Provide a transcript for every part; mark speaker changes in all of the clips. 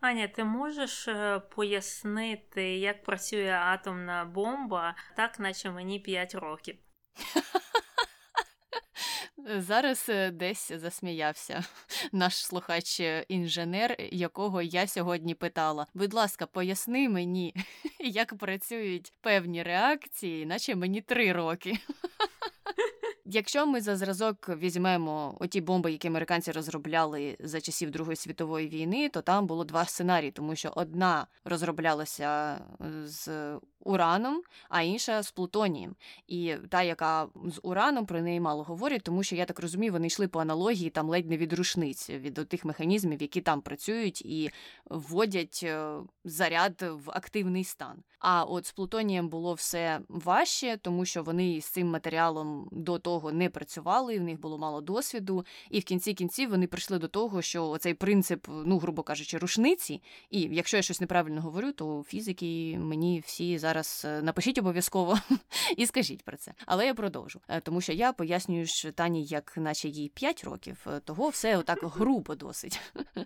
Speaker 1: Аня, ти можеш е, пояснити, як працює атомна бомба, так наче мені 5 років?
Speaker 2: Зараз е, десь засміявся наш слухач е, інженер, якого я сьогодні питала. Будь ласка, поясни мені, як працюють певні реакції, наче мені три роки. Якщо ми за зразок візьмемо оті бомби, які американці розробляли за часів Другої світової війни, то там було два сценарії, тому що одна розроблялася з ураном, а інша з плутонієм. І та, яка з ураном про неї мало говорять, тому що я так розумію, вони йшли по аналогії там ледь не від рушниць, від тих механізмів, які там працюють і вводять е, заряд в активний стан. А от з плутонієм було все важче, тому що вони з цим матеріалом до того не працювали, в них було мало досвіду, і в кінці кінців вони прийшли до того, що цей принцип, ну грубо кажучи, рушниці. І якщо я щось неправильно говорю, то фізики мені всі зараз е, напишіть обов'язково і скажіть про це. Але я продовжу, е, тому що я пояснюю що Тані, як наче їй 5 років, е, того все отак грубо досить.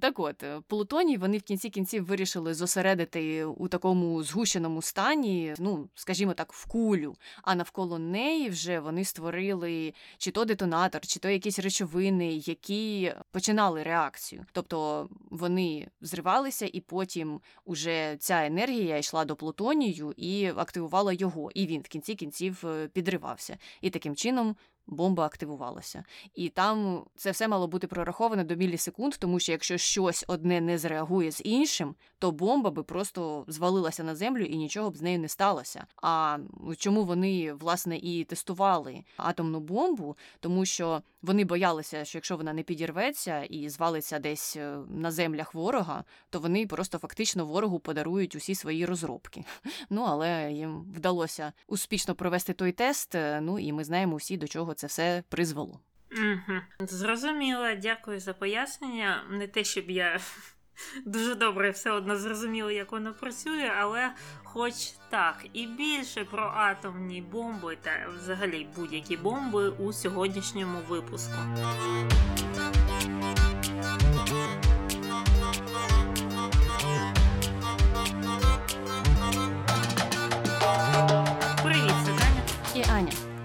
Speaker 2: Так от, Плутоній вони в кінці кінців вирішили зосередити у такому згущеному стані, ну, скажімо так, в кулю. А навколо неї вже вони створили чи то детонатор, чи то якісь речовини, які починали реакцію. Тобто вони зривалися, і потім уже ця енергія йшла до Плутонію, Плутонію і активувала його, і він в кінці кінців е, підривався. І таким чином бомба активувалася. І там це все мало бути прораховане до мілісекунд, тому що якщо щось одне не зреагує з іншим, то бомба би просто звалилася на землю і нічого б з нею не сталося. А чому вони власне і тестували атомну бомбу? Тому що вони боялися, що якщо вона не підірветься і звалиться десь е, на землях ворога, то вони просто фактично ворогу подарують усі свої розробки. Ну але їм вдалося успішно провести той тест. Е, ну і ми знаємо всі до чого це все призвело.
Speaker 1: Угу. Зрозуміла, дякую за пояснення. Не те, щоб я дуже добре все одно зрозуміла, як воно працює, але хоч так, і більше про атомні бомби та взагалі будь-які бомби у сьогоднішньому випуску.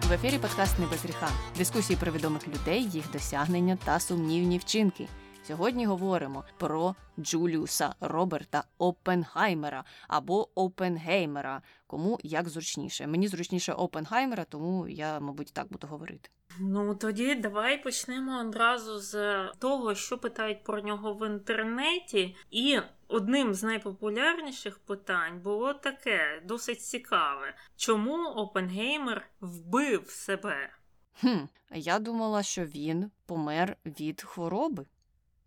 Speaker 2: В ефірі подкаст «Не без гріха. Дискусії про відомих людей, їх досягнення та сумнівні вчинки. Сьогодні говоримо про Джуліуса Роберта Опенгаймера або Опенгеймера. Кому як зручніше. Мені зручніше Опенхаймера, тому я, мабуть, так буду говорити.
Speaker 1: Ну тоді давай почнемо одразу з того, що питають про нього в інтернеті. І одним з найпопулярніших питань було таке досить цікаве. Чому Опенгеймер вбив себе?
Speaker 2: Хм, Я думала, що він помер від хвороби.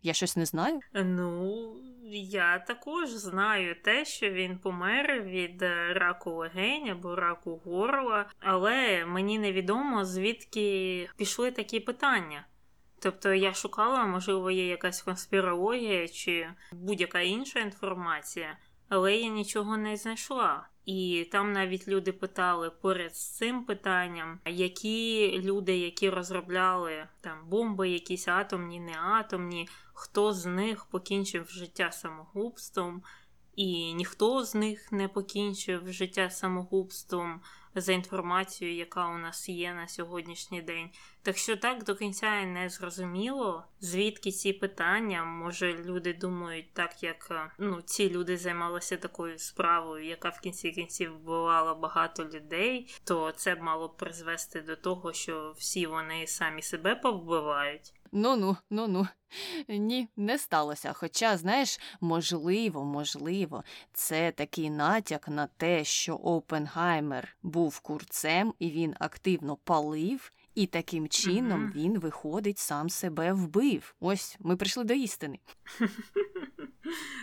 Speaker 2: Я щось не знаю?
Speaker 1: Ну, я також знаю те, що він помер від е, раку легень або раку горла, але мені невідомо звідки пішли такі питання. Тобто я шукала, можливо, є якась конспірологія чи будь-яка інша інформація, але я нічого не знайшла. І там навіть люди питали поряд з цим питанням, які люди, які розробляли там бомби, якісь атомні, не атомні, хто з них покінчив життя самогубством, і ніхто з них не покінчив життя самогубством за інформацією, яка у нас є на сьогоднішній день. Так що так до кінця не зрозуміло, звідки ці питання. Може, люди думають, так як е, ну, ці люди займалися такою справою, яка в кінці кінців вбивала багато людей, то це мало призвести до того, що всі вони самі себе повбивають.
Speaker 2: Ну ну, ну ну. Ні, не сталося. Хоча, знаєш, можливо, можливо, це такий натяк на те, що Опенгаймер був курцем і він активно палив, і таким чином mm-hmm. він, виходить, сам себе вбив. Ось ми прийшли до істини.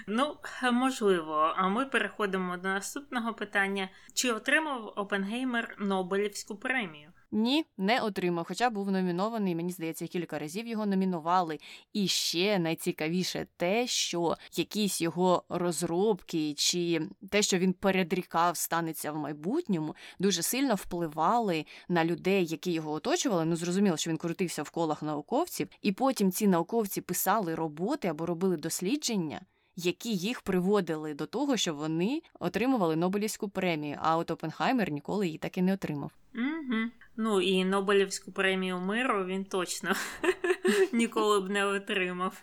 Speaker 1: Ну, можливо, а ми переходимо до наступного питання: чи отримав Опенгеймер Нобелівську премію?
Speaker 2: Ні, не отримав, хоча був номінований, мені здається, кілька разів його номінували. І ще найцікавіше те, що якісь його розробки чи те, що він передрікав, станеться в майбутньому, дуже сильно впливали на людей, які його оточували. Ну, зрозуміло, що він крутився в колах науковців, і потім ці науковці писали роботи або робили дослідження які їх приводили до того, що вони отримували Нобелівську премію. А от Опенхаймер ніколи її так і не отримав.
Speaker 1: Угу. Ну і Нобелівську премію миру він точно ніколи б не отримав.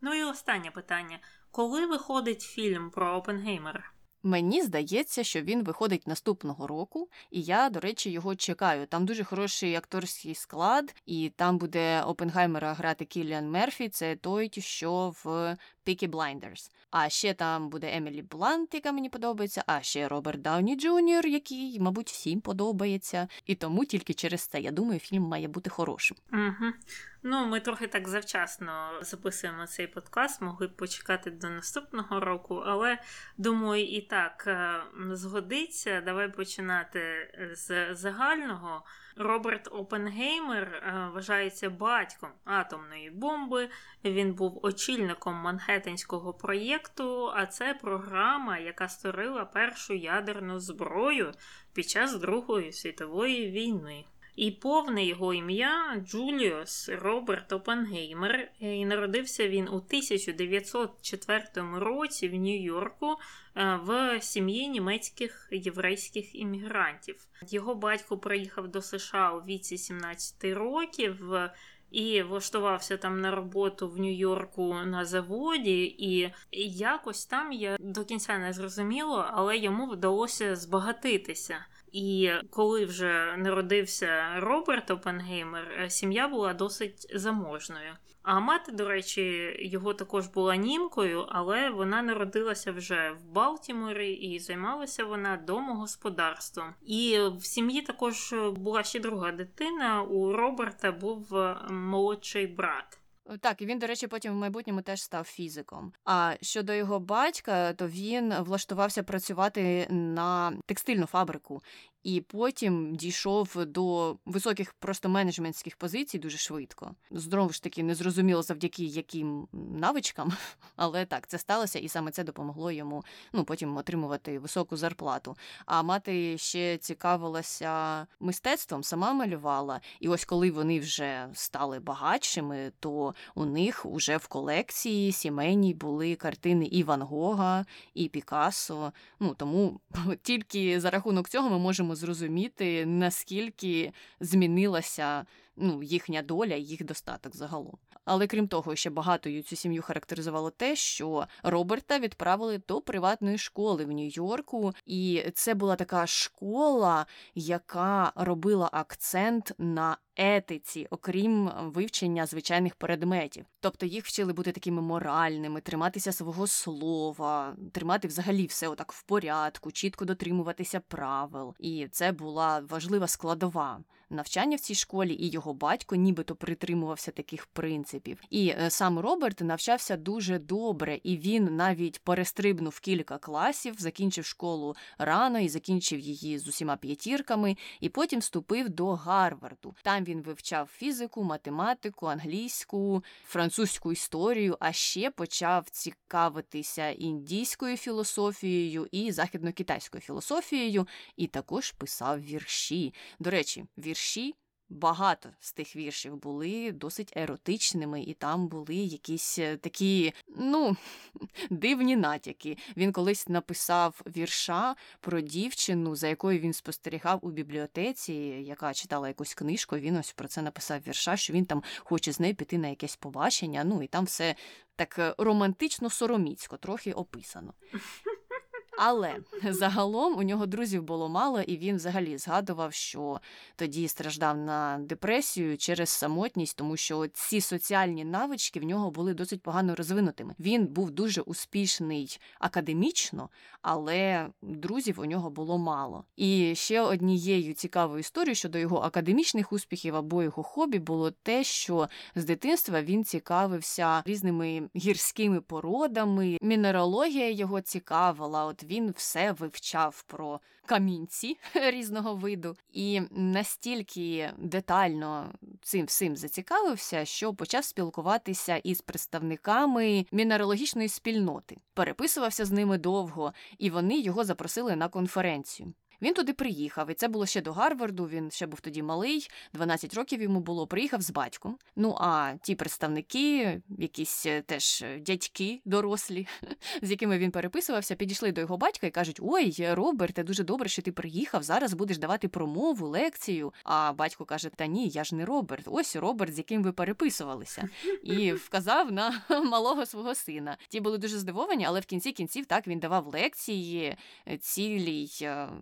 Speaker 1: Ну і останнє питання: коли виходить фільм про Опенгеймера?
Speaker 2: Мені здається, що він виходить наступного року, і я, до речі, його чекаю. Там дуже хороший акторський склад, і там буде Опенгаймера грати Кіліан Мерфі. Це той, що в Peaky Blinders. А ще там буде Емілі Блант, яка мені подобається, а ще Роберт Дауні Джуніор, який, мабуть, всім подобається. І тому тільки через це я думаю, фільм має бути хорошим.
Speaker 1: Угу. Ну, ми трохи так завчасно записуємо цей подкаст, могли б почекати до наступного року, але думаю, і так е, згодиться. Давай починати з загального. Роберт Опенгеймер е, вважається батьком атомної бомби. Він був очільником Манхеттенського проєкту, а це програма, яка створила першу ядерну зброю під час Другої світової війни. І повне його ім'я Джуліус Роберт Опенгеймер, і народився він у 1904 році в Нью-Йорку е, в сім'ї німецьких єврейських іммігрантів. Його батько приїхав до США у віці 17 років. І влаштувався там на роботу в Нью-Йорку на заводі, і якось там я до кінця не зрозуміло, але йому вдалося збагатитися. І коли вже народився Роберт Опенгеймер, сім'я була досить заможною. А мати, до речі, його також була німкою, але вона народилася вже в Балтіморі і займалася вона домогосподарством. І в сім'ї також була ще друга дитина. У Роберта був молодший брат.
Speaker 2: Так, і він, до речі, потім в майбутньому теж став фізиком. А щодо його батька, то він влаштувався працювати на текстильну фабрику і потім дійшов до високих просто менеджментських позицій дуже швидко. Знову ж таки, незрозуміло завдяки яким навичкам, але так це сталося, і саме це допомогло йому ну потім отримувати високу зарплату. А мати ще цікавилася мистецтвом, сама малювала. І ось коли вони вже стали багатшими, то у них уже в колекції сімейній були картини і Ван Гога, і Пікассо. Ну тому тільки за рахунок цього ми можемо можемо зрозуміти, наскільки змінилася ну, їхня доля, їх достаток загалом. Але крім того, ще багатою цю сім'ю характеризувало те, що Роберта відправили до приватної школи в Нью-Йорку, і це була така школа, яка робила акцент на етиці, окрім вивчення звичайних предметів. Тобто їх вчили бути такими моральними, триматися свого слова, тримати взагалі все отак в порядку, чітко дотримуватися правил. І це була важлива складова навчання в цій школі, і його батько нібито притримувався таких принципів. І е, сам Роберт навчався дуже добре, і він навіть перестрибнув кілька класів, закінчив школу рано і закінчив її з усіма п'ятірками, і потім вступив до Гарварду. Там він вивчав фізику, математику, англійську, французьку історію, а ще почав цікавитися індійською філософією і західно-китайською філософією, і також писав вірші. До речі, вірші. Багато з тих віршів були досить еротичними, і там були якісь е, такі, ну, дивні натяки. Він колись написав вірша про дівчину, за якою він спостерігав у бібліотеці, яка читала якусь книжку. Він ось про це написав вірша, що він там хоче з нею піти на якесь побачення. Ну і там все так е, романтично сороміцько, трохи описано. Але загалом у нього друзів було мало, і він взагалі згадував, що тоді страждав на депресію через самотність, тому що ці соціальні навички в нього були досить погано розвинутими. Він був дуже успішний академічно, але друзів у нього було мало. І ще однією цікавою історією щодо його академічних успіхів або його хобі було те, що з дитинства він цікавився різними гірськими породами. Мінералогія його цікавила. От він все вивчав про камінці різного виду і настільки детально цим всім зацікавився, що почав спілкуватися із представниками мінералогічної спільноти, переписувався з ними довго, і вони його запросили на конференцію. Він туди приїхав, і це було ще до Гарварду. Він ще був тоді малий, 12 років йому було. Приїхав з батьком. Ну а ті представники, якісь е, теж е, дядьки дорослі, з якими він переписувався, підійшли до його батька і кажуть: Ой, Роберте, дуже добре, що ти приїхав. Зараз будеш давати промову, лекцію. А батько каже: Та ні, я ж не Роберт. Ось Роберт, з яким ви переписувалися, і вказав на малого свого сина. Ті були дуже здивовані, але в кінці кінців так він давав лекції е, цілій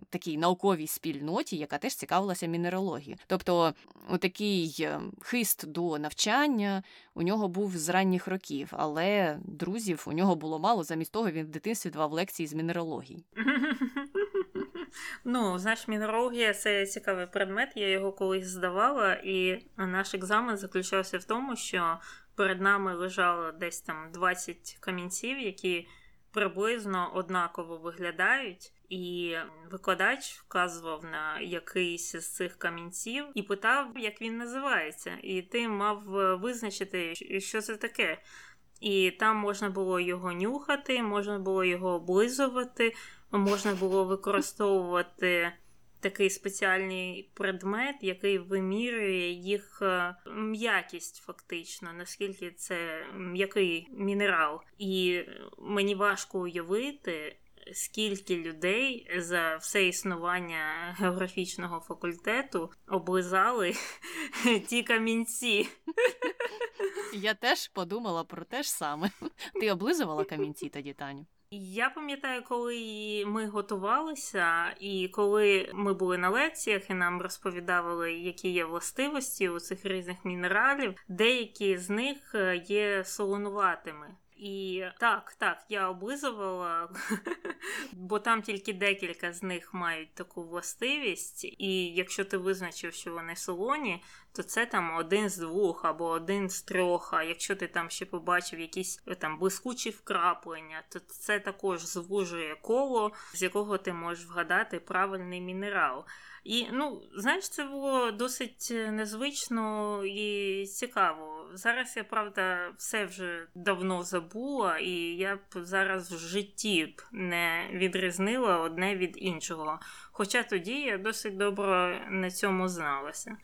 Speaker 2: такій науковій спільноті, яка теж цікавилася мінералогією. Тобто, такий хист до навчання у нього був з ранніх років, але друзів у нього було мало. Замість того він в дитинстві давав лекції з мінералогії.
Speaker 1: Ну, знаєш, мінералогія це цікавий предмет. Я його колись здавала, і наш екзамен заключався в тому, що перед нами лежало десь там 20 камінців, які приблизно однаково виглядають. І викладач вказував на якийсь з цих камінців і питав, як він називається, і ти мав е, визначити, що це таке. І там можна було його нюхати, можна було його облизувати, можна було використовувати такий спеціальний предмет, який вимірює їх е, м'якість, фактично, наскільки це м'який мінерал. І мені важко уявити скільки людей за все існування географічного факультету облизали ті камінці.
Speaker 2: Я теж подумала про те ж саме. Ти облизувала камінці тоді, Таню?
Speaker 1: Я пам'ятаю, коли ми готувалися, і коли ми були на лекціях і нам розповідали, які є властивості у цих різних мінералів, деякі з них е, є солонуватими. І так, так, я облизувала, бо там тільки декілька з них мають таку властивість, і якщо ти визначив, що вони солоні, то це там один з двох або один з трьох. А якщо ти там ще побачив якісь е, там блискучі вкраплення, то це також звужує коло, з якого ти можеш вгадати правильний мінерал. І ну, знаєш, це було досить е, незвично і цікаво. Зараз я правда все вже давно забула, і я б зараз в житті б не відрізнила одне від іншого. Хоча тоді я досить добре на цьому зналася.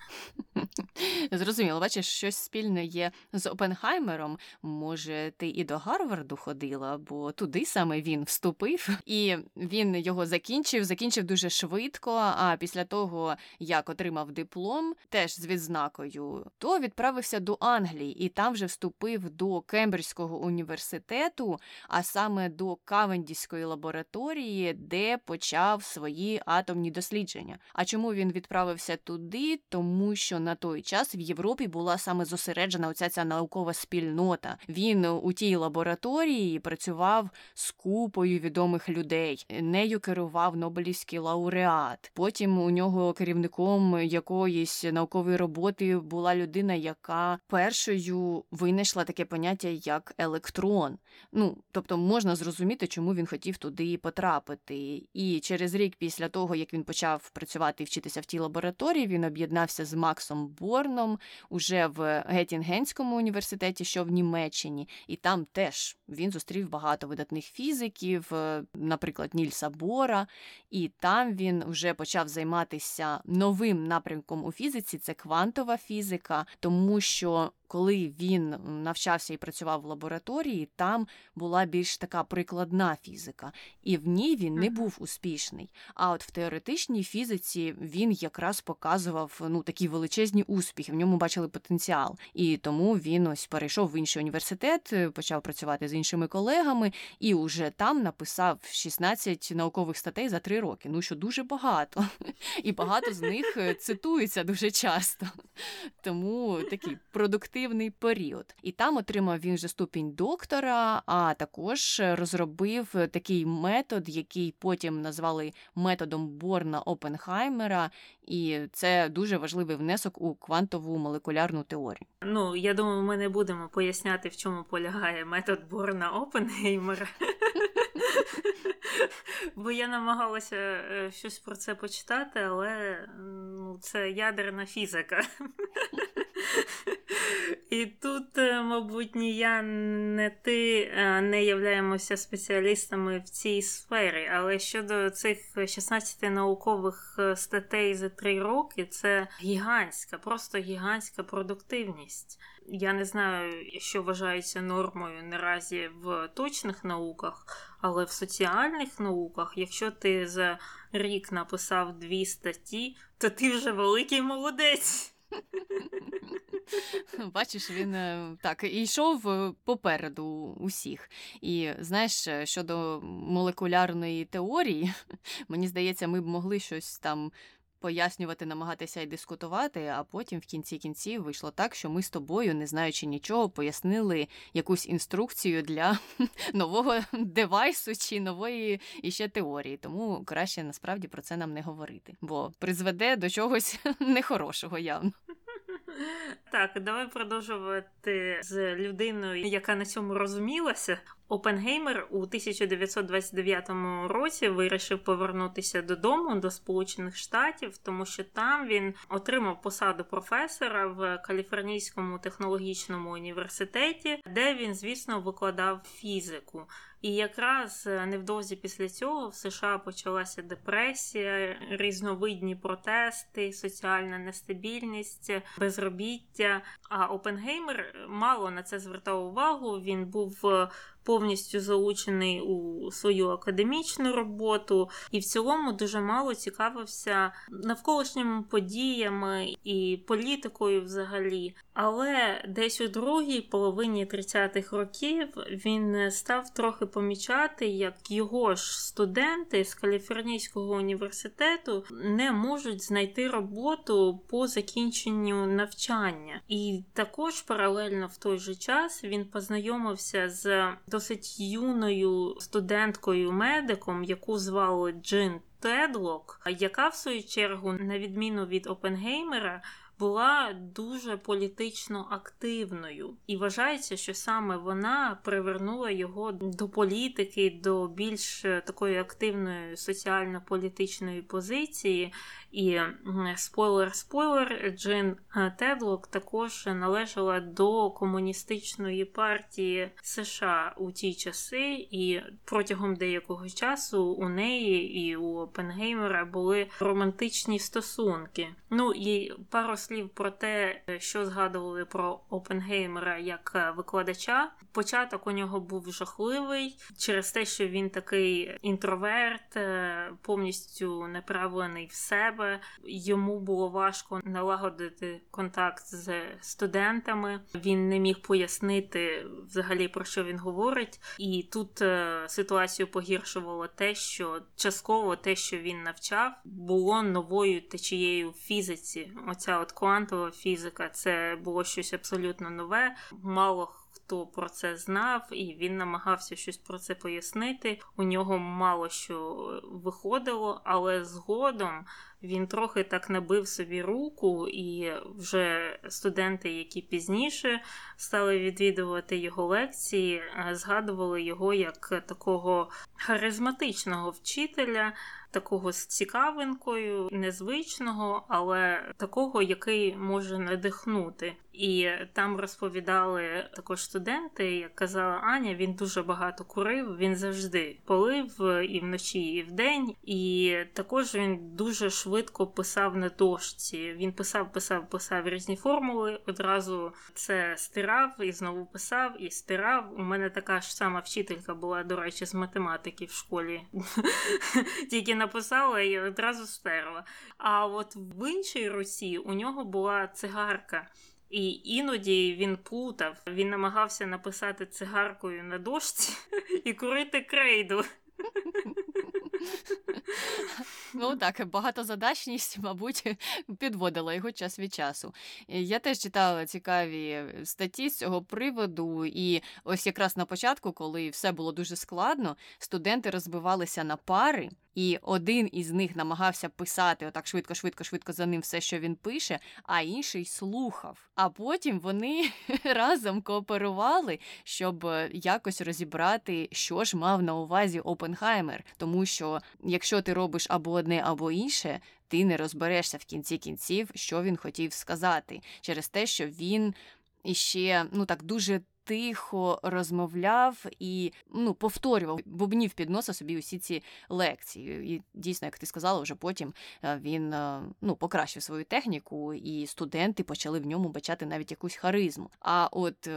Speaker 2: Зрозуміло, бачиш, щось спільне є з Опенхаймером. Може, ти і до Гарварду ходила, бо туди саме він вступив, і він його закінчив, закінчив дуже швидко. А після того, як отримав диплом, теж з відзнакою, то відправився до Англії і там вже вступив до Кембриджського університету, а саме до Кавендіської лабораторії, де почав свої атомні дослідження. А чому він відправився туди? Тому що на той час в Європі була саме зосереджена оця ця наукова спільнота. Він у тій лабораторії працював з купою відомих людей. Нею керував Нобелівський лауреат. Потім у нього керівником якоїсь наукової роботи була людина, яка першою винайшла таке поняття як електрон. Ну тобто можна зрозуміти, чому він хотів туди потрапити. І через рік після того, як він почав працювати і вчитися в тій лабораторії, він об'єднався з Максом Борном уже в Геттінгенському університеті, що в Німеччині, і там теж він зустрів багато видатних фізиків, е, наприклад, Нільса Бора, і там він вже почав займатися новим напрямком у фізиці це квантова фізика, тому що коли він навчався і працював в лабораторії, там була більш така прикладна фізика, і в ній він не був успішний. А от в теоретичній фізиці він якраз показував ну такі величезні успіхи, в ньому бачили потенціал. І тому він ось перейшов в інший університет, почав працювати з іншими колегами, і уже там написав 16 наукових статей за три роки. Ну що дуже багато, і багато з них е, цитуються дуже часто. Тому такий продуктивний активний період. І там отримав він вже ступінь доктора, а також розробив такий метод, який потім назвали методом Борна Опенхаймера, і це дуже важливий внесок у квантову молекулярну теорію.
Speaker 1: Ну я думаю, ми не будемо поясняти, в чому полягає метод Борна Опенгеймера. Бо я намагалася е, щось про це почитати, але ну, це ядерна фізика. І тут, е, мабуть, ні я, не ти е, не являємося спеціалістами в цій сфері. Але щодо цих 16 наукових е, статей за три роки, це гігантська, просто гігантська продуктивність. Я не знаю, що вважається нормою наразі в точних науках, але в соціальних науках, якщо ти за рік написав дві статті, то ти вже великий молодець.
Speaker 2: Бачиш, він е, так і йшов е, попереду усіх. І знаєш, е, щодо молекулярної теорії, мені здається, ми б могли щось там пояснювати, намагатися і дискутувати, а потім в кінці кінців вийшло так, що ми з тобою, не знаючи нічого, пояснили якусь інструкцію для нового девайсу чи нової іще теорії. Тому краще насправді про це нам не говорити, бо призведе до чогось нехорошого явно.
Speaker 1: Так, давай продовжувати з людиною, яка на цьому розумілася. Опенгеймер у 1929 році вирішив повернутися додому до Сполучених Штатів, тому що там він отримав посаду професора в Каліфорнійському технологічному університеті, де він, звісно, викладав фізику. І якраз невдовзі після цього в США почалася депресія, різновидні протести, соціальна нестабільність, безробіття. А Опенгеймер мало на це звертав увагу. Він був повністю залучений у свою академічну роботу, і в цілому дуже мало цікавився навколишніми подіями і політикою взагалі. Але десь у другій половині 30-х років він став трохи помічати, як його ж студенти з Каліфорнійського університету не можуть знайти роботу по закінченню навчання. І також паралельно в той же час він познайомився з досить юною студенткою-медиком, яку звали Джин Тедлок, яка в свою чергу, на відміну від Опенгеймера, була дуже політично активною, і вважається, що саме вона привернула його до політики, до більш такої активної соціально-політичної позиції. І спойлер-спойлер, Джин Тедлок також належала до комуністичної партії США у ті часи, і протягом деякого часу у неї і у Опенгеймера були романтичні стосунки. Ну і пару слів про те, що згадували про Опенгеймера як викладача. Початок у нього був жахливий через те, що він такий інтроверт, е, повністю неправлений в себе. Йому було важко налагодити контакт з студентами. Він не міг пояснити взагалі про що він говорить. І тут е, ситуацію погіршувало те, що частково те, що він навчав, було новою течією в фізиці. Оця от квантова фізика це було щось абсолютно нове. Мало хто про це знав, і він намагався щось про це пояснити. У нього мало що виходило, але згодом він трохи так набив собі руку, і вже студенти, які пізніше стали відвідувати його лекції, згадували його як такого харизматичного вчителя такого з цікавинкою, незвичного, але такого, який може надихнути. І там розповідали також студенти, як казала Аня, він дуже багато курив. Він завжди полив і вночі, і вдень. І також він дуже швидко писав на дошці. Він писав, писав, писав різні формули. Одразу це стирав і знову писав і стирав. У мене така ж сама вчителька була, до речі, з математики в школі. Тільки написала і одразу стерла. А от в іншій Русі у нього була цигарка. І іноді він плутав, він намагався написати цигаркою на дошці і курити крейду.
Speaker 2: Ну так, багатозадачність, мабуть, підводила його час від часу. Я теж читала цікаві статті з цього приводу, і ось якраз на початку, коли все було дуже складно, студенти розбивалися на пари. І один із них намагався писати отак швидко, швидко, швидко за ним все, що він пише, а інший слухав. А потім вони разом кооперували, щоб е, якось розібрати, що ж мав на увазі Опенхаймер. Тому що якщо ти робиш або одне, або інше, ти не розберешся в кінці кінців, що він хотів сказати, через те, що він іще ну так дуже тихо розмовляв і ну, повторював, бубнів під носа собі усі ці лекції. І дійсно, як ти сказала, вже потім е, він е, ну, покращив свою техніку, і студенти почали в ньому бачати навіть якусь харизму. А от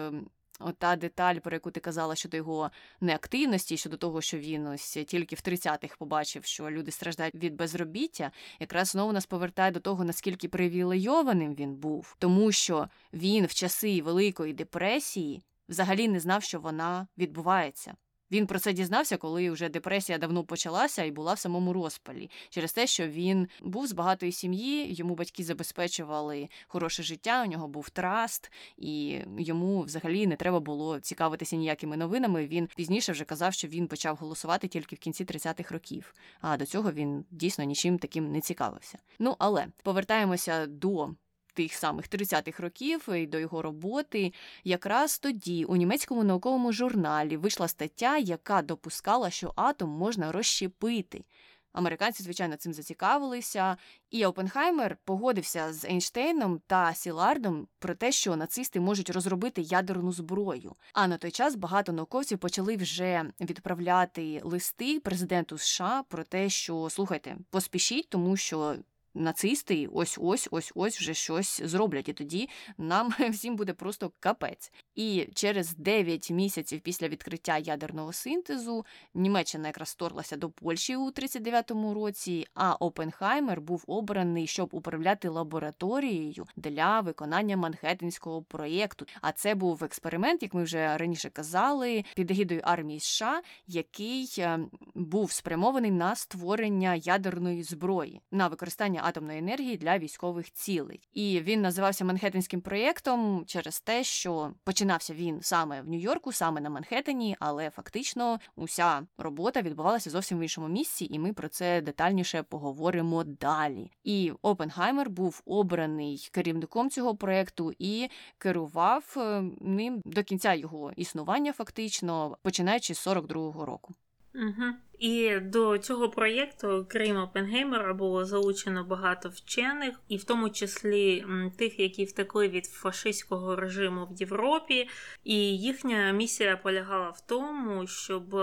Speaker 2: Ота деталь, про яку ти казала щодо його неактивності, щодо того, що він ось тільки в 30-х побачив, що люди страждають від безробіття, якраз знову нас повертає до того, наскільки привілейованим він був, тому що він в часи Великої депресії взагалі не знав, що вона відбувається. Він про це дізнався, коли вже депресія давно почалася і була в самому розпалі, через те, що він був з багатої сім'ї, йому батьки забезпечували хороше життя, у нього був траст, і йому взагалі не треба було цікавитися ніякими новинами. Він пізніше вже казав, що він почав голосувати тільки в кінці 30-х років. А до цього він дійсно нічим таким не цікавився. Ну але повертаємося до тих самих 30-х років і до його роботи, якраз тоді у німецькому науковому журналі вийшла стаття, яка допускала, що атом можна розщепити. Американці, звичайно, цим зацікавилися, і Опенхаймер погодився з Ейнштейном та Сілардом про те, що нацисти можуть розробити ядерну зброю. А на той час багато науковців почали вже відправляти листи президенту США про те, що слухайте, поспішіть, тому що нацисти ось ось ось ось вже щось зроблять, і тоді нам всім буде просто капець. І через 9 місяців після відкриття ядерного синтезу Німеччина якраз вторглася до Польщі у 39-му році, а Опенхаймер був обраний, щоб управляти лабораторією для виконання Манхеттенського проєкту. А це був експеримент, як ми вже раніше казали, під егідою армії США, який е, був спрямований на створення ядерної зброї на використання атомної енергії для військових цілей. І він називався Манхеттенським проєктом через те, що починався він саме в Нью-Йорку, саме на Манхеттені, але фактично уся робота відбувалася зовсім в іншому місці, і ми про це детальніше поговоримо далі. І Опенхаймер був обраний керівником цього проєкту і керував е, ним до кінця його існування, фактично починаючи з 42-го року.
Speaker 1: Угу. І до цього проєкту, крім Опенгеймера, було залучено багато вчених, і в тому числі тих, які втекли від фашистського режиму в Європі. І їхня місія полягала в тому, щоб,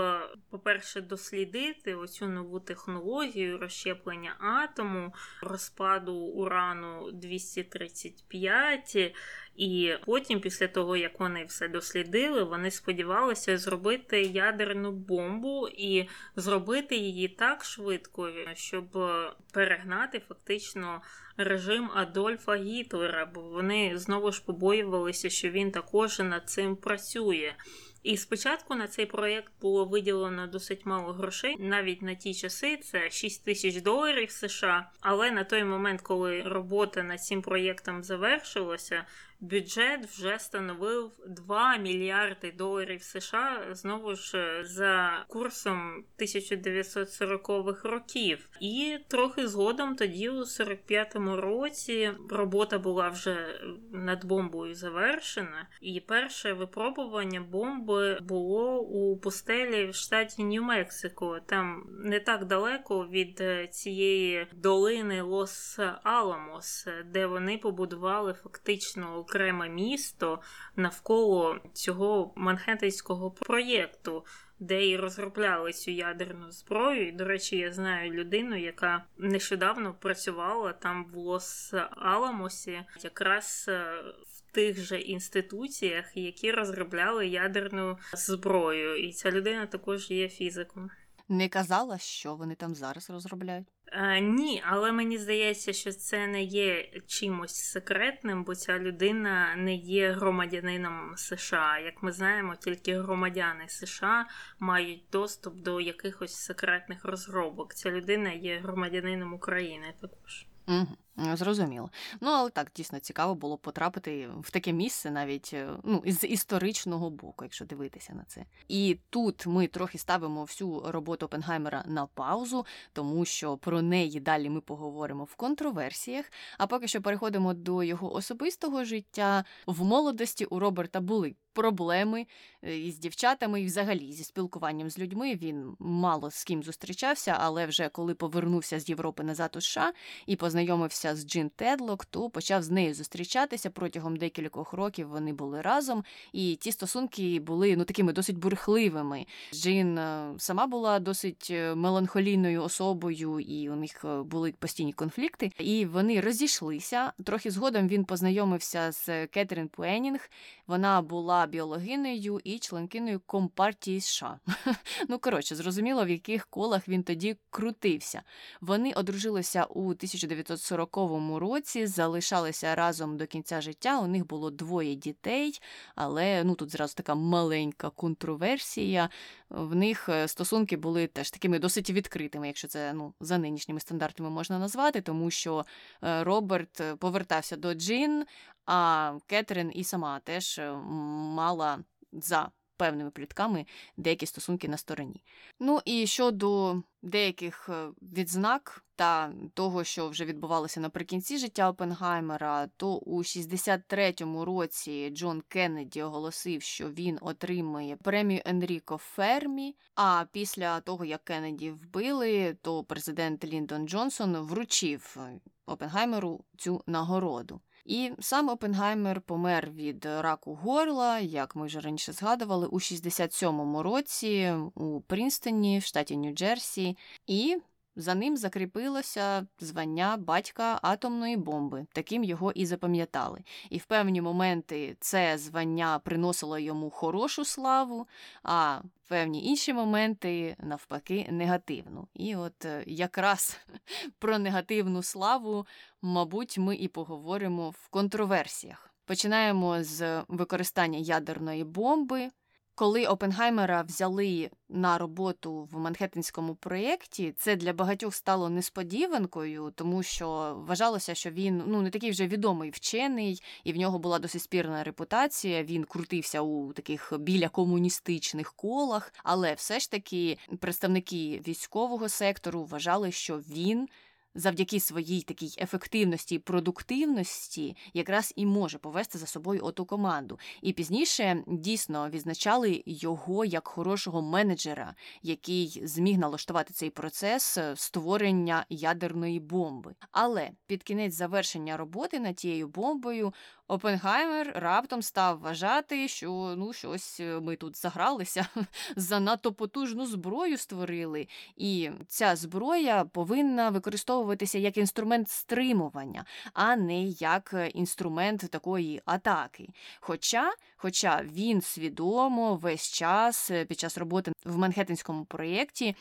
Speaker 1: по-перше, дослідити оцю нову технологію розщеплення атому, розпаду урану 235. І потім, після того, як вони все дослідили, вони сподівалися зробити ядерну бомбу і зробити її так швидко, щоб перегнати фактично режим Адольфа Гітлера, бо вони знову ж побоювалися, що він також над цим працює. І спочатку на цей проєкт було виділено досить мало грошей, навіть на ті часи це 6 тисяч доларів США. Але на той момент, коли робота над цим проєктом завершилася, бюджет вже становив 2 мільярди доларів США знову ж за курсом 1940-х років. І трохи згодом, тоді, у 45-му році, робота була вже над бомбою завершена, і перше випробування бомби було у пустелі в штаті Нью-Мексико. Там не так далеко від цієї долини Лос-Аламос, де вони побудували фактично окреме місто навколо цього манхеттенського проєкту, де і розробляли цю ядерну зброю. І, до речі, я знаю людину, яка нещодавно працювала там в Лос-Аламосі, якраз е, в тих же інституціях, які розробляли ядерну зброю. І ця людина також є фізиком.
Speaker 2: Не казала, що вони там зараз розробляють.
Speaker 1: А, Ні, але мені здається, що це не є чимось секретним, бо ця людина не є громадянином США. Як ми знаємо, тільки громадяни США мають доступ до якихось секретних розробок. Ця людина є громадянином України також.
Speaker 2: Угу. Зрозуміло. Ну, але так дійсно цікаво було потрапити в таке місце, навіть е, ну, з історичного боку, якщо дивитися на це. І тут ми трохи ставимо всю роботу Опенгаймера на паузу, тому що про неї далі ми поговоримо в контроверсіях. А поки що переходимо до його особистого життя. В молодості у Роберта були проблеми е, із дівчатами, і взагалі зі спілкуванням з людьми. Він мало з ким зустрічався, але вже коли повернувся з Європи назад у США і познайомився познайомився з Джин Тедлок, то почав з нею зустрічатися протягом декількох років. Вони були разом, і ті стосунки були ну такими досить бурхливими. Джин е, сама була досить е, меланхолійною особою, і у них е, були постійні конфлікти. І вони розійшлися. Трохи згодом він познайомився з Кетрін Пуенінг. Вона була біологинею і членкиною компартії США. Ну коротше, зрозуміло, в яких колах він тоді крутився. Вони одружилися у 1940 році, залишалися разом до кінця життя. У них було двоє дітей, але ну тут зразу така маленька контроверсія. В них е, стосунки були теж такими досить відкритими, якщо це ну за нинішніми стандартами можна назвати, тому що е, Роберт е, повертався до Джин, а Кетрін і сама теж мала за певними плітками деякі стосунки на стороні. Ну і щодо деяких е, відзнак та того, що вже відбувалося наприкінці життя Опенгаймера, то у 63-му році Джон Кеннеді оголосив, що він отримує премію Енріко Фермі. А після того, як Кеннеді вбили, то президент Ліндон Джонсон вручив Опенгаймеру цю нагороду. І сам Опенгаймер помер від раку горла, як ми вже раніше згадували, у 67-му році у Принстоні, в штаті Нью-Джерсі, і за ним закріпилося звання батька атомної бомби, таким його і запам'ятали. І в певні моменти це звання приносило йому хорошу славу, а в певні інші моменти, навпаки, негативну. І от е, якраз про негативну славу, мабуть, ми і поговоримо в контроверсіях. Починаємо з використання ядерної бомби. Коли Опенгаймера взяли на роботу в Манхеттенському проєкті, це для багатьох стало несподіванкою, тому що вважалося, що він ну не такий вже відомий вчений, і в нього була досить спірна репутація. Він крутився у таких біля комуністичних колах, але все ж таки представники військового сектору вважали, що він завдяки своїй такій ефективності і продуктивності якраз і може повести за собою оту команду. І пізніше дійсно відзначали його як хорошого менеджера, який зміг налаштувати цей процес е, створення ядерної бомби. Але під кінець завершення роботи над тією бомбою Опенгаймер раптом став вважати, що ну щось е, ми тут загралися, занадто потужну зброю створили, і ця зброя повинна використовуватися як інструмент стримування, а не як е, інструмент такої атаки. Хоча, Хоча він свідомо весь час е, під час роботи в Манхеттенському проєкті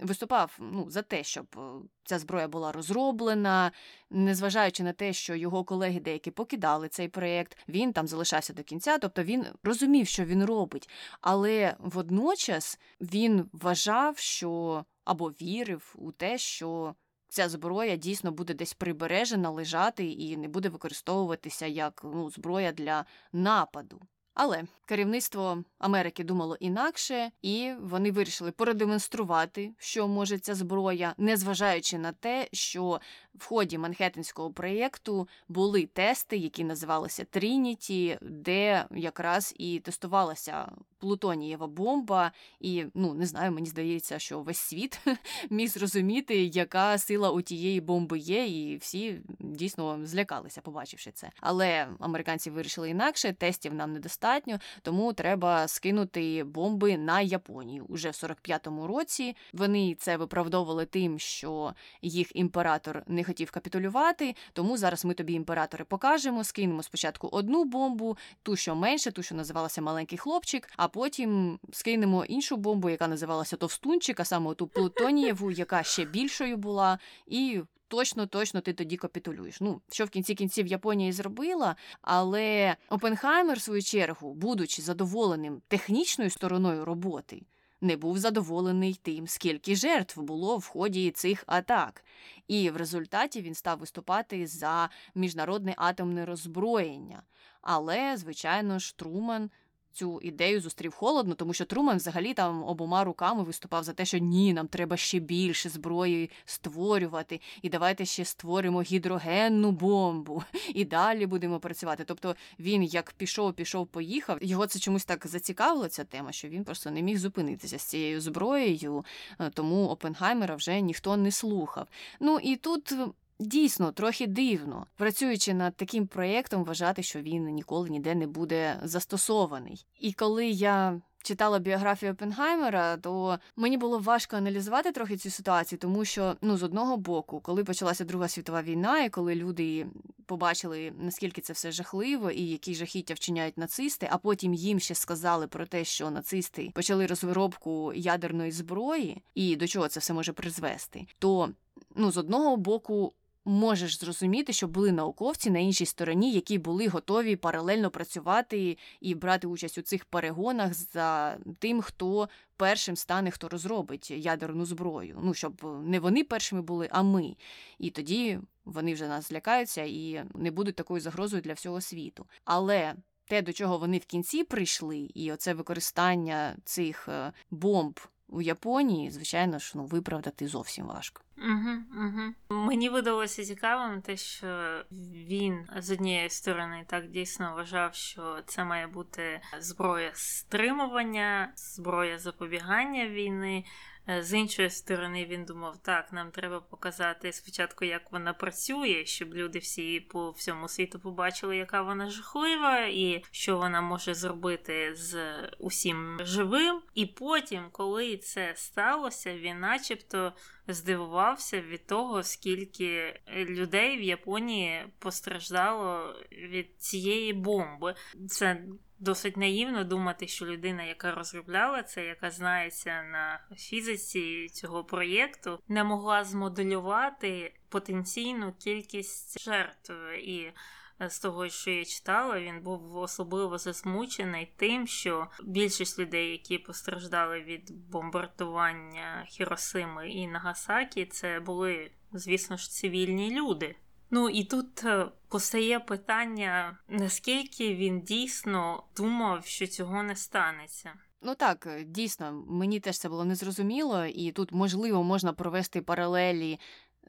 Speaker 2: виступав ну, за те, щоб е, ця зброя була розроблена, незважаючи на те, що його колеги деякі покидали цей проєкт, він там залишався до кінця, тобто він розумів, що він робить, але водночас він вважав, що або вірив у те, що. Ця зброя дійсно буде десь прибережена, лежати і не буде використовуватися як ну, зброя для нападу. Але керівництво Америки думало інакше, і вони вирішили продемонструвати, що може ця зброя, незважаючи на те, що в ході Манхеттенського проєкту були тести, які називалися Трініті, де якраз і тестувалася плутонієва бомба. І ну не знаю, мені здається, що весь світ міг зрозуміти, яка сила у тієї бомби є, і всі дійсно злякалися, побачивши це. Але американці вирішили інакше, тестів нам недостатньо, тому треба скинути бомби на Японію. Уже в 45-му році вони це виправдовували тим, що їх імператор не хотів капітулювати, тому зараз ми тобі, імператори, покажемо. Скинемо спочатку одну бомбу, ту, що менше, ту, що називалася маленький хлопчик, а потім скинемо іншу бомбу, яка називалася Товстунчик, а саме ту Плутонієву, яка ще більшою була, і. Точно, точно ти тоді капітулюєш. Ну, що в кінці кінців Японія і зробила, але Опенхаймер, в свою чергу, будучи задоволеним технічною стороною роботи, не був задоволений тим, скільки жертв було в ході цих атак. І в результаті він став виступати за міжнародне атомне роззброєння. Але, звичайно ж, Труман цю ідею зустрів холодно, тому що Труман взагалі там обома руками виступав за те, що ні, нам треба ще більше зброї створювати, і давайте ще створимо гідрогенну бомбу, і далі будемо працювати. Тобто він як пішов, пішов, поїхав. Його це чомусь так зацікавило, ця тема, що він просто не міг зупинитися з цією зброєю, е, тому Опенгаймера вже ніхто не слухав. Ну і тут Дійсно, трохи дивно, працюючи над таким проєктом, вважати, що він ніколи ніде не буде застосований. І коли я читала біографію Опенгаймера, то мені було важко аналізувати трохи цю ситуацію, тому що ну з одного боку, коли почалася Друга світова війна, і коли люди побачили наскільки це все жахливо і які жахіття вчиняють нацисти, а потім їм ще сказали про те, що нацисти почали розробку ядерної зброї і до чого це все може призвести, то ну з одного боку можеш зрозуміти, що були науковці на іншій стороні, які були готові паралельно працювати і брати участь у цих перегонах за тим, хто першим стане, хто розробить ядерну зброю. Ну щоб не вони першими були, а ми. І тоді вони вже нас злякаються і не будуть такою загрозою для всього світу. Але те, до чого вони в кінці прийшли, і оце використання цих е, бомб у Японії, звичайно ж, ну виправдати зовсім важко.
Speaker 1: Угу, угу. Мені видалося цікавим те, що він з однієї сторони так дійсно вважав, що це має бути зброя стримування, зброя запобігання війни. Е, з іншої сторони, він думав, так, нам треба показати спочатку, як вона працює, щоб люди всі по всьому світу побачили, яка вона жахлива, і що вона може зробити з усім живим. І потім, коли це сталося, він начебто здивувався від того, скільки людей в Японії постраждало від цієї бомби. Це досить наївно думати, що людина, яка розробляла це, яка знається на фізиці цього проєкту, не могла змоделювати потенційну кількість жертв і. З того, що я читала, він був особливо засмучений тим, що більшість людей, які постраждали від бомбардування Хіросими і Нагасакі, це були, звісно ж, цивільні люди. Ну і тут е, постає питання, наскільки він дійсно думав, що цього не станеться.
Speaker 2: Ну так, е, дійсно, мені теж це було незрозуміло, і тут можливо можна провести паралелі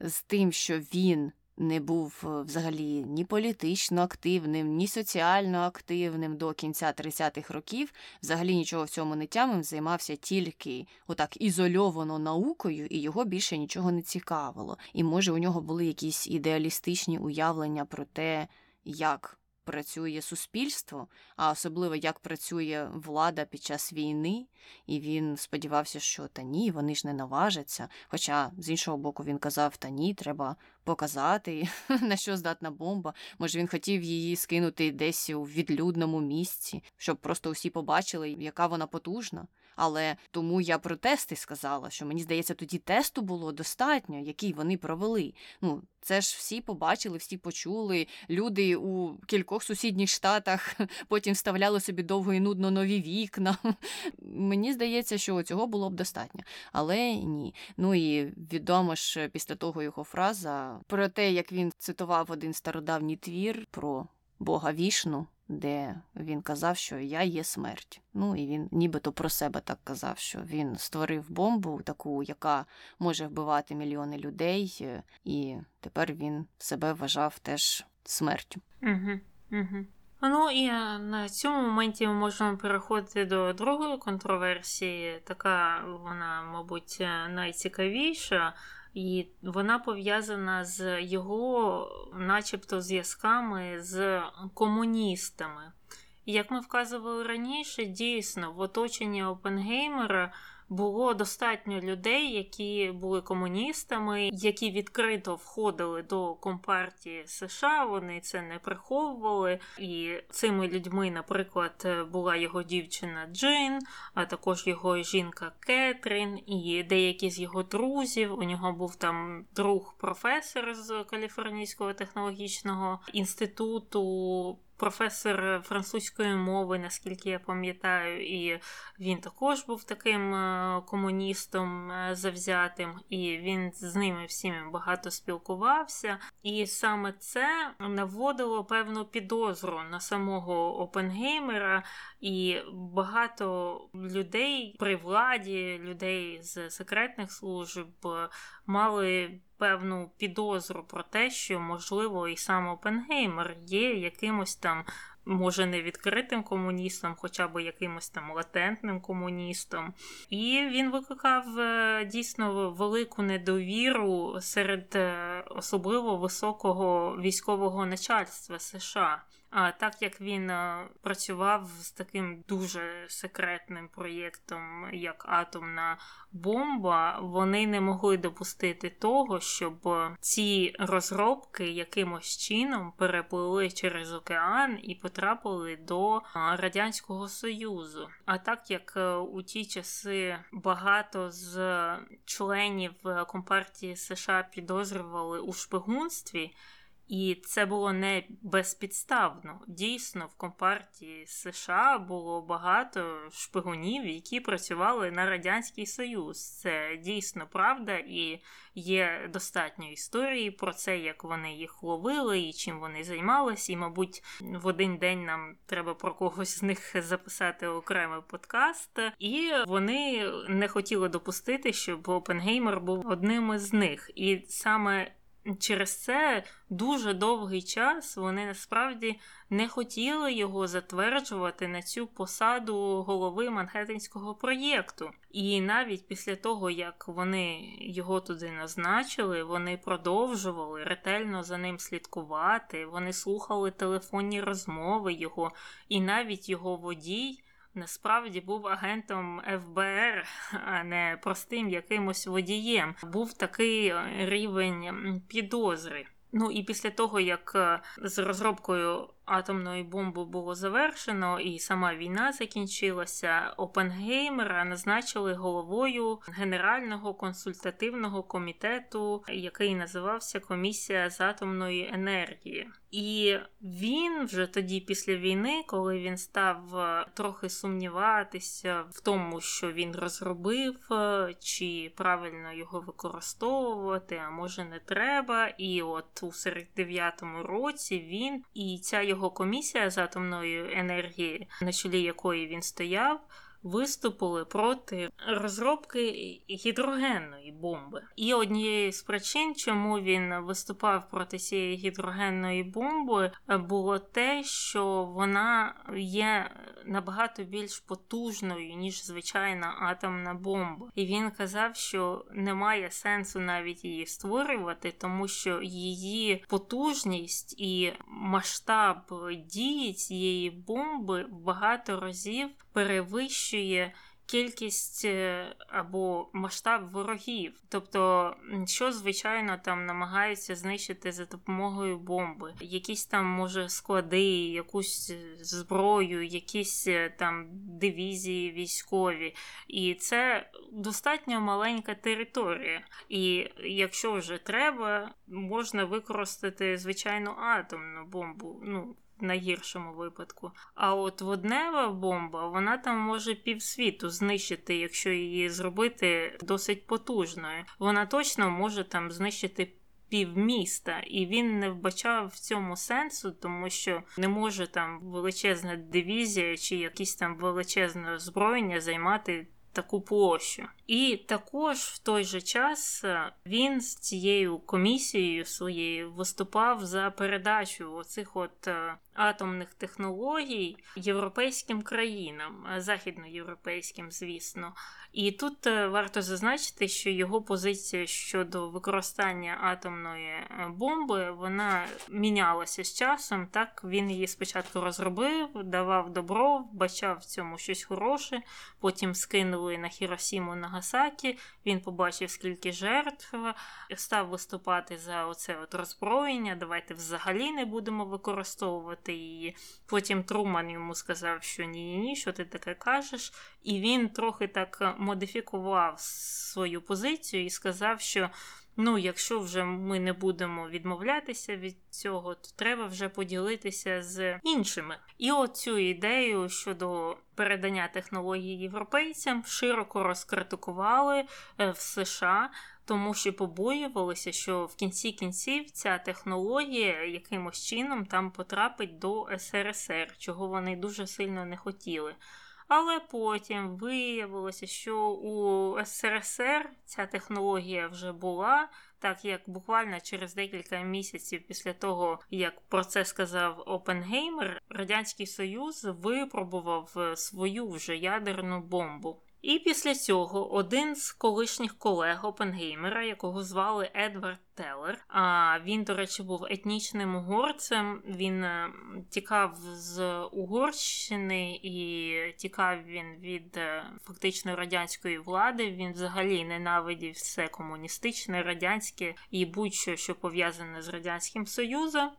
Speaker 2: з тим, що він не був е, взагалі ні політично активним, ні соціально активним до кінця 30-х років, взагалі нічого в цьому не тямив, займався тільки отак ізольовано наукою, і його більше нічого не цікавило. І може у нього були якісь ідеалістичні уявлення про те, як працює суспільство, а особливо як працює влада під час війни, і він сподівався, що та ні, вони ж не наважаться. Хоча з іншого боку він казав, та ні, треба показати, на що здатна бомба. Може, він хотів її скинути десь у відлюдному місці, щоб просто усі побачили, яка вона потужна. Але тому я про тести сказала, що мені здається, тоді тесту було достатньо, який вони провели. Ну, це ж всі побачили, всі почули. Люди у кількох сусідніх штатах потім вставляли собі довго і нудно нові вікна. Мені здається, що цього було б достатньо. Але ні. Ну і відомо ж після того його фраза про те, як він цитував один стародавній твір про Бога вішну де він казав, що я є смерть. Ну і він нібито про себе так казав, що він створив бомбу, таку, яка може вбивати мільйони людей, е, і тепер він себе вважав теж смертю.
Speaker 1: Угу, угу. Ну і е, на цьому моменті ми можемо переходити до другої контроверсії. Така вона, мабуть, е, найцікавіша. І вона пов'язана з його, начебто, зв'язками з комуністами. І як ми вказували раніше, дійсно в оточенні Опенгеймера було достатньо людей, які були комуністами, які відкрито входили до компартії США. Вони це не приховували. І цими людьми, наприклад, була його дівчина Джин, а також його жінка Кетрін, і деякі з його друзів. У нього був там друг професор з Каліфорнійського технологічного інституту професор французької мови, наскільки я пам'ятаю, і він також був таким е, комуністом е, завзятим, і він з ними всіми багато спілкувався. І саме це наводило певну підозру на самого Опенгеймера, і багато людей при владі, людей з секретних служб мали певну підозру про те, що, можливо, і сам Опенгеймер є якимось там може не відкритим комуністом, хоча б якимось там латентним комуністом. І він викликав е, дійсно велику недовіру серед е, особливо високого військового начальства США. А так як він е, працював з таким дуже секретним проєктом, як атомна бомба, вони не могли допустити того, щоб ці розробки якимось чином переплили через океан і потрапили до Радянського Союзу. А так як е, у ті часи багато з членів компартії США підозрювали у шпигунстві. І це було не безпідставно. Дійсно, в компартії США було багато шпигунів, які працювали на Радянський Союз. Це дійсно правда, і є достатньо історії про це, як вони їх ловили і чим вони займалися. І, мабуть, в один день нам треба про когось з них записати окремий подкаст. І вони не хотіли допустити, щоб Опенгеймер був одним із них. І саме через це дуже довгий час вони насправді не хотіли його затверджувати на цю посаду голови Манхеттенського проєкту. І навіть після того, як вони його туди назначили, вони продовжували ретельно за ним слідкувати, вони слухали телефонні розмови його, і навіть його водій насправді був агентом ФБР, а не простим якимось водієм. Був такий рівень підозри. Ну і після того, як е, з розробкою атомної бомби було завершено, і сама війна закінчилася, Опенгеймера назначили головою Генерального консультативного комітету, який називався Комісія з атомної енергії. І він вже тоді, після війни, коли він став е, трохи сумніватися в тому, що він розробив, е, чи правильно його використовувати, а може не треба. І от у 49-му році він і ця його комісія з атомної енергії, на чолі якої він стояв виступили проти розробки гідрогенної бомби. І однією з причин, чому він виступав проти цієї гідрогенної бомби, було те, що вона є набагато більш потужною, ніж звичайна атомна бомба. І він казав, що немає сенсу навіть її створювати, тому що її потужність і масштаб дії цієї бомби багато разів перевищує кількість е, або масштаб ворогів. Тобто, що, звичайно, там намагаються знищити за допомогою бомби, якісь там, може, склади, якусь зброю, якісь е, там дивізії військові. І це достатньо маленька територія. І якщо вже треба, можна використати звичайну атомну бомбу. ну, в найгіршому випадку. А от воднева бомба, вона там може півсвіту знищити, якщо її зробити досить потужною. Вона точно може там знищити. Півміста, і він не вбачав в цьому сенсу, тому що не може там величезна дивізія чи якісь там величезне озброєння займати таку площу. І також в той же час е, він з цією комісією своєю виступав за передачу оцих от е, атомних технологій європейським країнам, е, західноєвропейським, звісно. І тут варто зазначити, що його позиція щодо використання атомної бомби вона мінялася з часом. Так він її спочатку розробив, давав добро, вбачав в цьому щось хороше, потім скинули на Хіросіму Нагасакі, він побачив, скільки жертв, став виступати за оце от роззброєння. Давайте взагалі не будемо використовувати її. Потім Труман йому сказав, що ні, ні, що ти таке кажеш. І він трохи так модифікував свою позицію і сказав, що. Ну, якщо вже ми не будемо відмовлятися від цього, то треба вже поділитися з іншими. І оцю ідею щодо передання технологій європейцям широко розкритикували е, в США. Тому що побоювалися, що в кінці кінців ця технологія якимось чином там потрапить до СРСР, чого вони дуже сильно не хотіли. Але потім виявилося, що у СРСР ця технологія вже була. Так як буквально через декілька місяців після того, як про це сказав Опенгеймер, Радянський Союз випробував свою вже ядерну бомбу. І після цього один з колишніх колег Опенгеймера, якого звали Едвард Телер, а він, до речі, був етнічним угорцем. Він е, тікав з Угорщини і тікав він від е, фактично радянської влади. Він взагалі ненавидів все комуністичне, радянське і будь-що, що пов'язане з радянським союзом.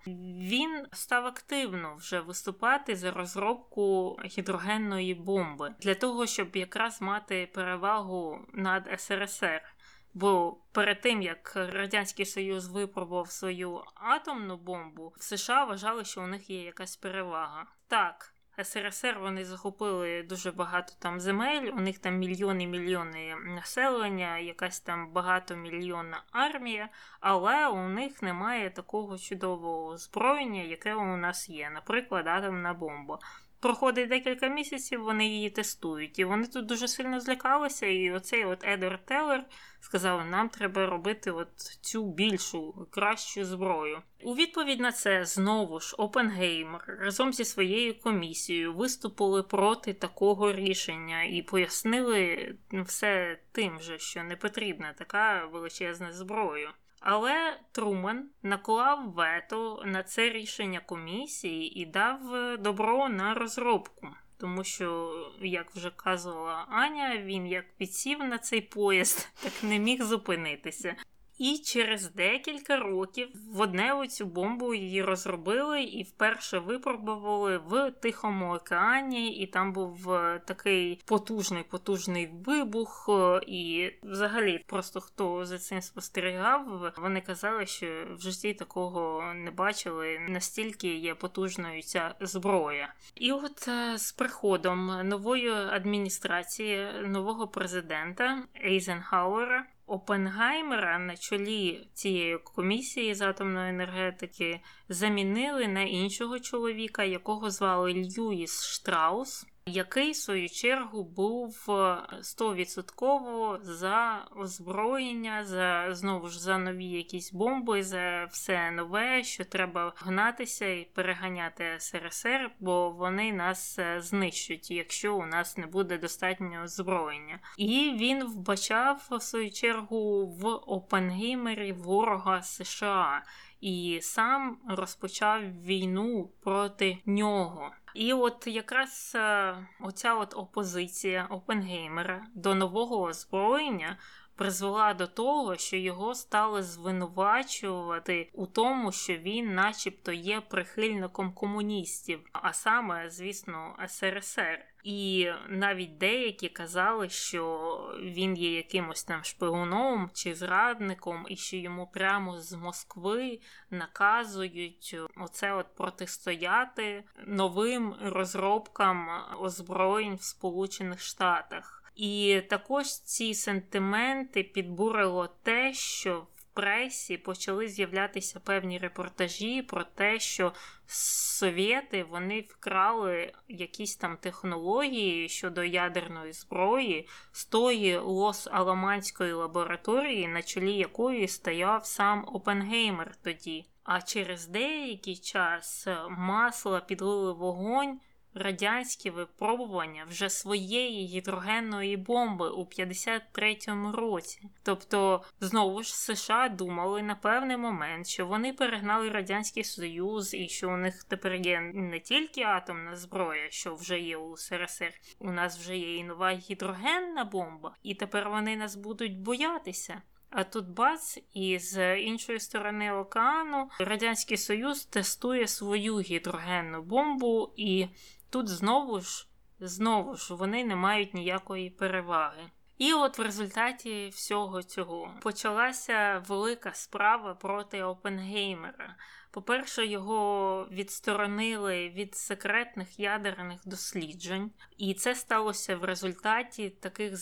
Speaker 1: Він став активно вже виступати за розробку гідрогенної бомби для того, щоб якраз мати перевагу над СРСР. Бо перед тим як радянський союз випробував свою атомну бомбу, в США вважали, що у них є якась перевага. Так, СРСР вони захопили дуже багато там земель, у них там мільйони мільйони населення, якась там багатомільйонна армія, але у них немає такого чудового зброєння, яке у нас є, наприклад, атомна бомба. Проходить декілька місяців, вони її тестують, і вони тут дуже сильно злякалися. І оцей от Едвард Телер сказав: нам треба робити от цю більшу, кращу зброю. У відповідь на це знову ж Опенгеймер разом зі своєю комісією виступили проти такого рішення і пояснили все тим же, що не потрібна така величезна зброя. Але Трумен наклав вето на це рішення комісії і дав е, добро на розробку. Тому що, як вже казала Аня, він як підсів на цей поїзд, так не міг зупинитися. І через декілька років в одне цю бомбу її розробили і вперше випробували в Тихому океані, і там був е, такий потужний потужний вибух. Е, і взагалі, просто хто за цим спостерігав, вони казали, що в житті такого не бачили. Настільки є потужною ця зброя. І от е, з приходом нової адміністрації нового президента Ейзенхауера Опенгаймера на чолі цієї комісії з атомної енергетики замінили на іншого чоловіка, якого звали Льюіс Штраус який в свою чергу був 100% е, за озброєння, за знову ж за нові якісь бомби, за все нове, що треба гнатися і переганяти СРСР, бо вони нас е, знищать, якщо у нас не буде достатньо озброєння. І він вбачав в свою чергу в Опенгеймері ворога США. І сам розпочав війну проти нього. І от якраз е, оця от опозиція Опенгеймера до нового озброєння призвела до того, що його стали звинувачувати у тому, що він, начебто, є прихильником комуністів, а саме, звісно, СРСР. І навіть деякі казали, що він є якимось там шпигуном чи зрадником, і що йому прямо з Москви наказують оце от протистояти новим розробкам озброєнь в Сполучених Штатах. І також ці сентименти підбурило те, що в пресі почали з'являтися певні репортажі про те, що совєти вони вкрали якісь там технології щодо ядерної зброї з тої Лос-Аламанської лабораторії, на чолі якої стояв сам Опенгеймер тоді. А через деякий час масло підлили вогонь радянські випробування вже своєї гідрогенної бомби у 53-му році. Тобто, знову ж США думали на певний момент, що вони перегнали Радянський Союз і що у них тепер є не тільки атомна зброя, що вже є у СРСР, у нас вже є і нова гідрогенна бомба, і тепер вони нас будуть боятися. А тут бац, і з іншої сторони океану Радянський Союз тестує свою гідрогенну бомбу, і Тут знову ж знову ж вони не мають ніякої переваги. І от в результаті всього цього почалася велика справа проти Опенгеймера. По-перше, його відсторонили від секретних ядерних досліджень, і це сталося в результаті таких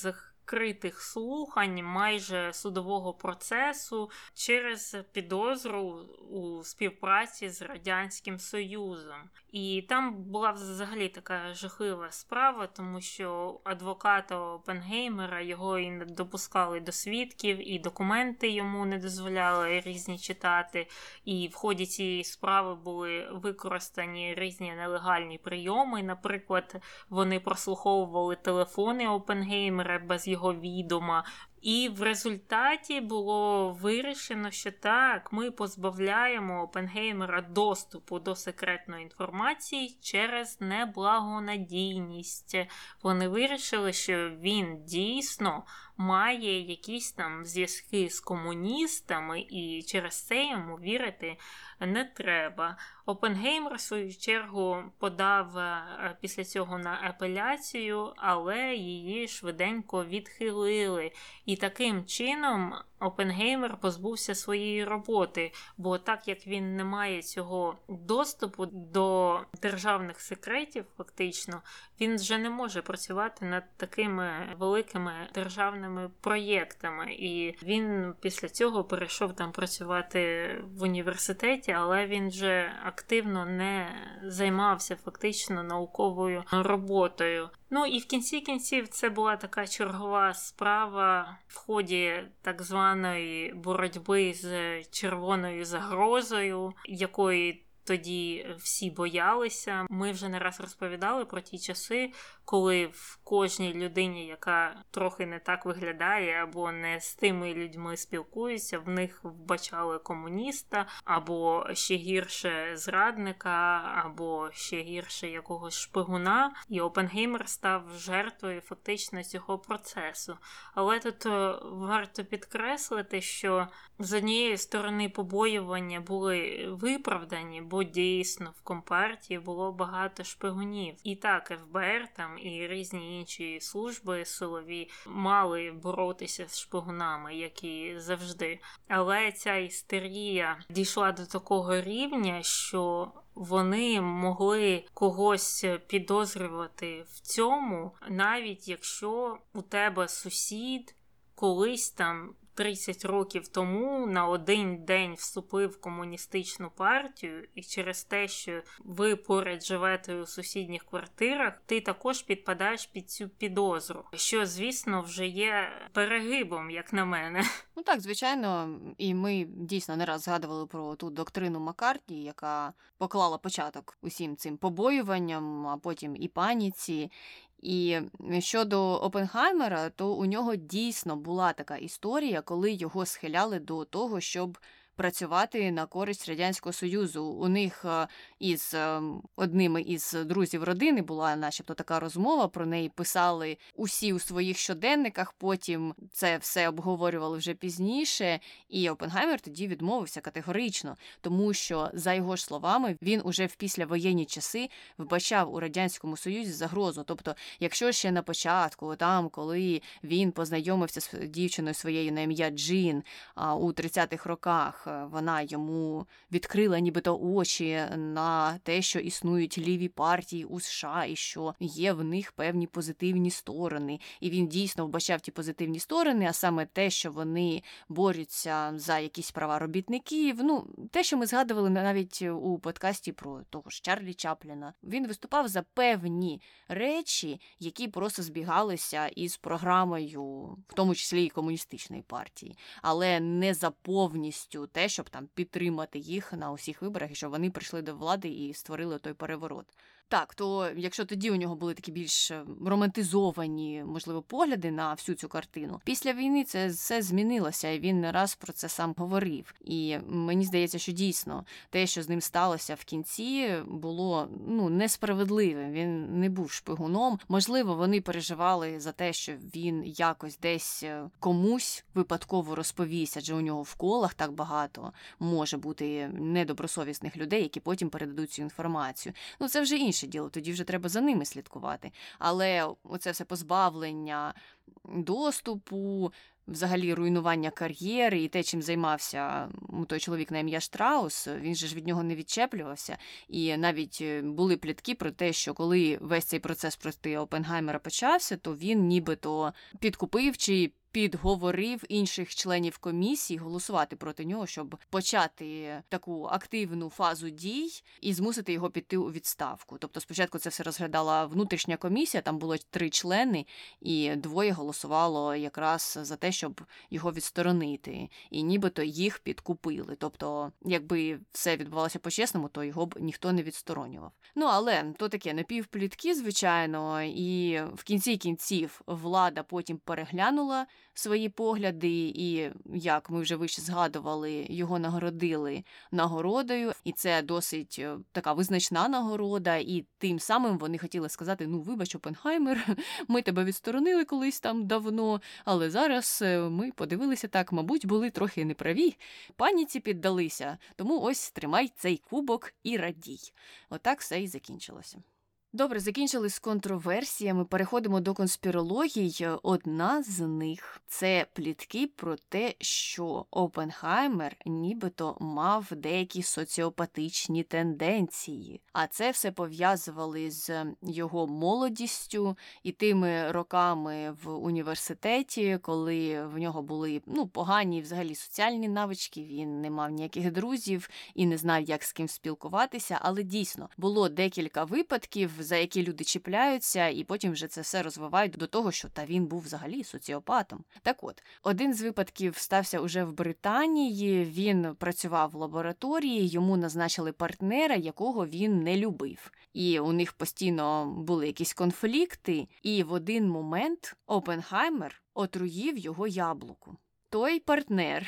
Speaker 1: відкритих слухань майже судового процесу через підозру у співпраці з радянським союзом. І там була взагалі така жахлива справа, тому що адвоката Опенгеймера його і не допускали до свідків, і документи йому не дозволяли різні читати. І в ході цієї справи були використані різні нелегальні прийоми. Наприклад, вони прослуховували телефони Опенгеймера без його відома. І в результаті було вирішено, що так, ми позбавляємо Опенгеймера доступу до секретної інформації через неблагонадійність. Вони вирішили, що він дійсно має якісь там зв'язки з комуністами, і через це йому вірити не треба. Опенгеймер, в свою чергу, подав е, після цього на апеляцію, але її швиденько відхилили. І таким чином Опенгеймер позбувся своєї роботи, бо так як він не має цього доступу до державних секретів, фактично, він вже не може працювати над такими великими державними проєктами. І він після цього перейшов там працювати в університеті, але він вже активно не займався фактично науковою роботою. Ну і в кінці кінців це була така чергова справа в ході так званої боротьби з червоною загрозою, якої тоді всі боялися. Ми вже не раз розповідали про ті часи, коли в кожній людині, яка трохи не так виглядає, або не з тими людьми спілкується, в них вбачали комуніста, або ще гірше зрадника, або ще гірше якогось шпигуна. І Опенгеймер став жертвою фактично цього процесу. Але тут е, варто підкреслити, що з однієї сторони побоювання були виправдані, бо дійсно в компартії було багато шпигунів. І так, ФБР там і різні інші служби силові мали боротися з шпигунами, як і завжди. Але ця істерія дійшла до такого рівня, що вони могли когось підозрювати в цьому, навіть якщо у тебе сусід колись там 30 років тому на один день вступив в комуністичну партію, і через те, що ви поряд живете у сусідніх квартирах, ти також підпадаєш під цю підозру, що, звісно, вже є перегибом, як на мене.
Speaker 2: Ну так, звичайно, і ми дійсно не раз згадували про ту доктрину Маккарті, яка поклала початок усім цим побоюванням, а потім і паніці. І щодо Опенгаймера, то у нього дійсно була така історія, коли його схиляли до того, щоб працювати на користь радянського союзу. У них е, із е, одними із друзів родини була, начебто, така розмова. Про неї писали усі у своїх щоденниках. Потім це все обговорювали вже пізніше. І Опенгаймер тоді відмовився категорично, тому що, за його словами, він уже в післявоєнні часи вбачав у радянському союзі загрозу. Тобто, якщо ще на початку, там коли він познайомився з дівчиною своєю на ім'я Джин у 30-х роках. Е, вона йому відкрила нібито очі на те, що існують ліві партії у США, і що є в них певні позитивні сторони. І він дійсно вбачав ті позитивні сторони, а саме те, що вони борються за якісь права робітників. Ну, те, що ми згадували навіть у подкасті про того ж Чарлі Чапліна. Він виступав за певні речі, які просто збігалися із програмою, в тому числі і комуністичної партії, але не за повністю те, щоб там підтримати їх на усіх виборах, і щоб вони прийшли до влади і створили той переворот. Так, то якщо тоді у нього були такі більш е, романтизовані, можливо, погляди на всю цю картину, після війни це все змінилося, і він не раз про це сам говорив. І мені здається, що дійсно те, що з ним сталося в кінці, було ну несправедливим. Він не був шпигуном. Можливо, вони переживали за те, що він якось десь е, комусь випадково розповість, адже у нього в колах так багато може бути недобросовісних людей, які потім передадуть цю інформацію. Ну це вже інше інше діло, тоді вже треба за ними слідкувати. Але оце все позбавлення доступу, взагалі руйнування кар'єри і те, чим займався той чоловік на ім'я Штраус, він же ж від нього не відчеплювався. І навіть е, були плітки про те, що коли весь цей процес проти Опенгаймера почався, то він нібито підкупив чи підговорив інших членів комісії голосувати проти нього, щоб почати таку активну фазу дій і змусити його піти у відставку. Тобто, спочатку це все розглядала внутрішня комісія, там було три члени, і двоє голосувало якраз за те, щоб його відсторонити, і нібито їх підкупили. Тобто, якби все відбувалося по-чесному, то його б ніхто не відсторонював. Ну але то таке напівплітки, звичайно, і в кінці кінців влада потім переглянула свої погляди, і як ми вже вище згадували, його нагородили нагородою, і це досить е, така визначна нагорода. І тим самим вони хотіли сказати: ну, вибач, Опенхаймер, ми тебе відсторонили колись там давно, але зараз е, ми подивилися так, мабуть, були трохи неправі. Паніці піддалися, тому ось тримай цей кубок і радій. Отак все і закінчилося. Добре, закінчили з контроверсіями. Переходимо до конспірологій. Одна з них це плітки про те, що Опенхаймер нібито мав деякі соціопатичні тенденції, а це все пов'язували з його молодістю і тими роками в університеті, коли в нього були ну погані взагалі соціальні навички. Він не мав ніяких друзів і не знав, як з ким спілкуватися. Але дійсно було декілька випадків за які люди чіпляються, і потім вже це все розвивають до того, що та він був взагалі соціопатом. Так от, один з випадків стався уже в Британії. Він працював в лабораторії, йому назначили партнера, якого він не любив. І у них постійно були якісь конфлікти, і в один момент Опенхаймер отруїв його яблуку. Той партнер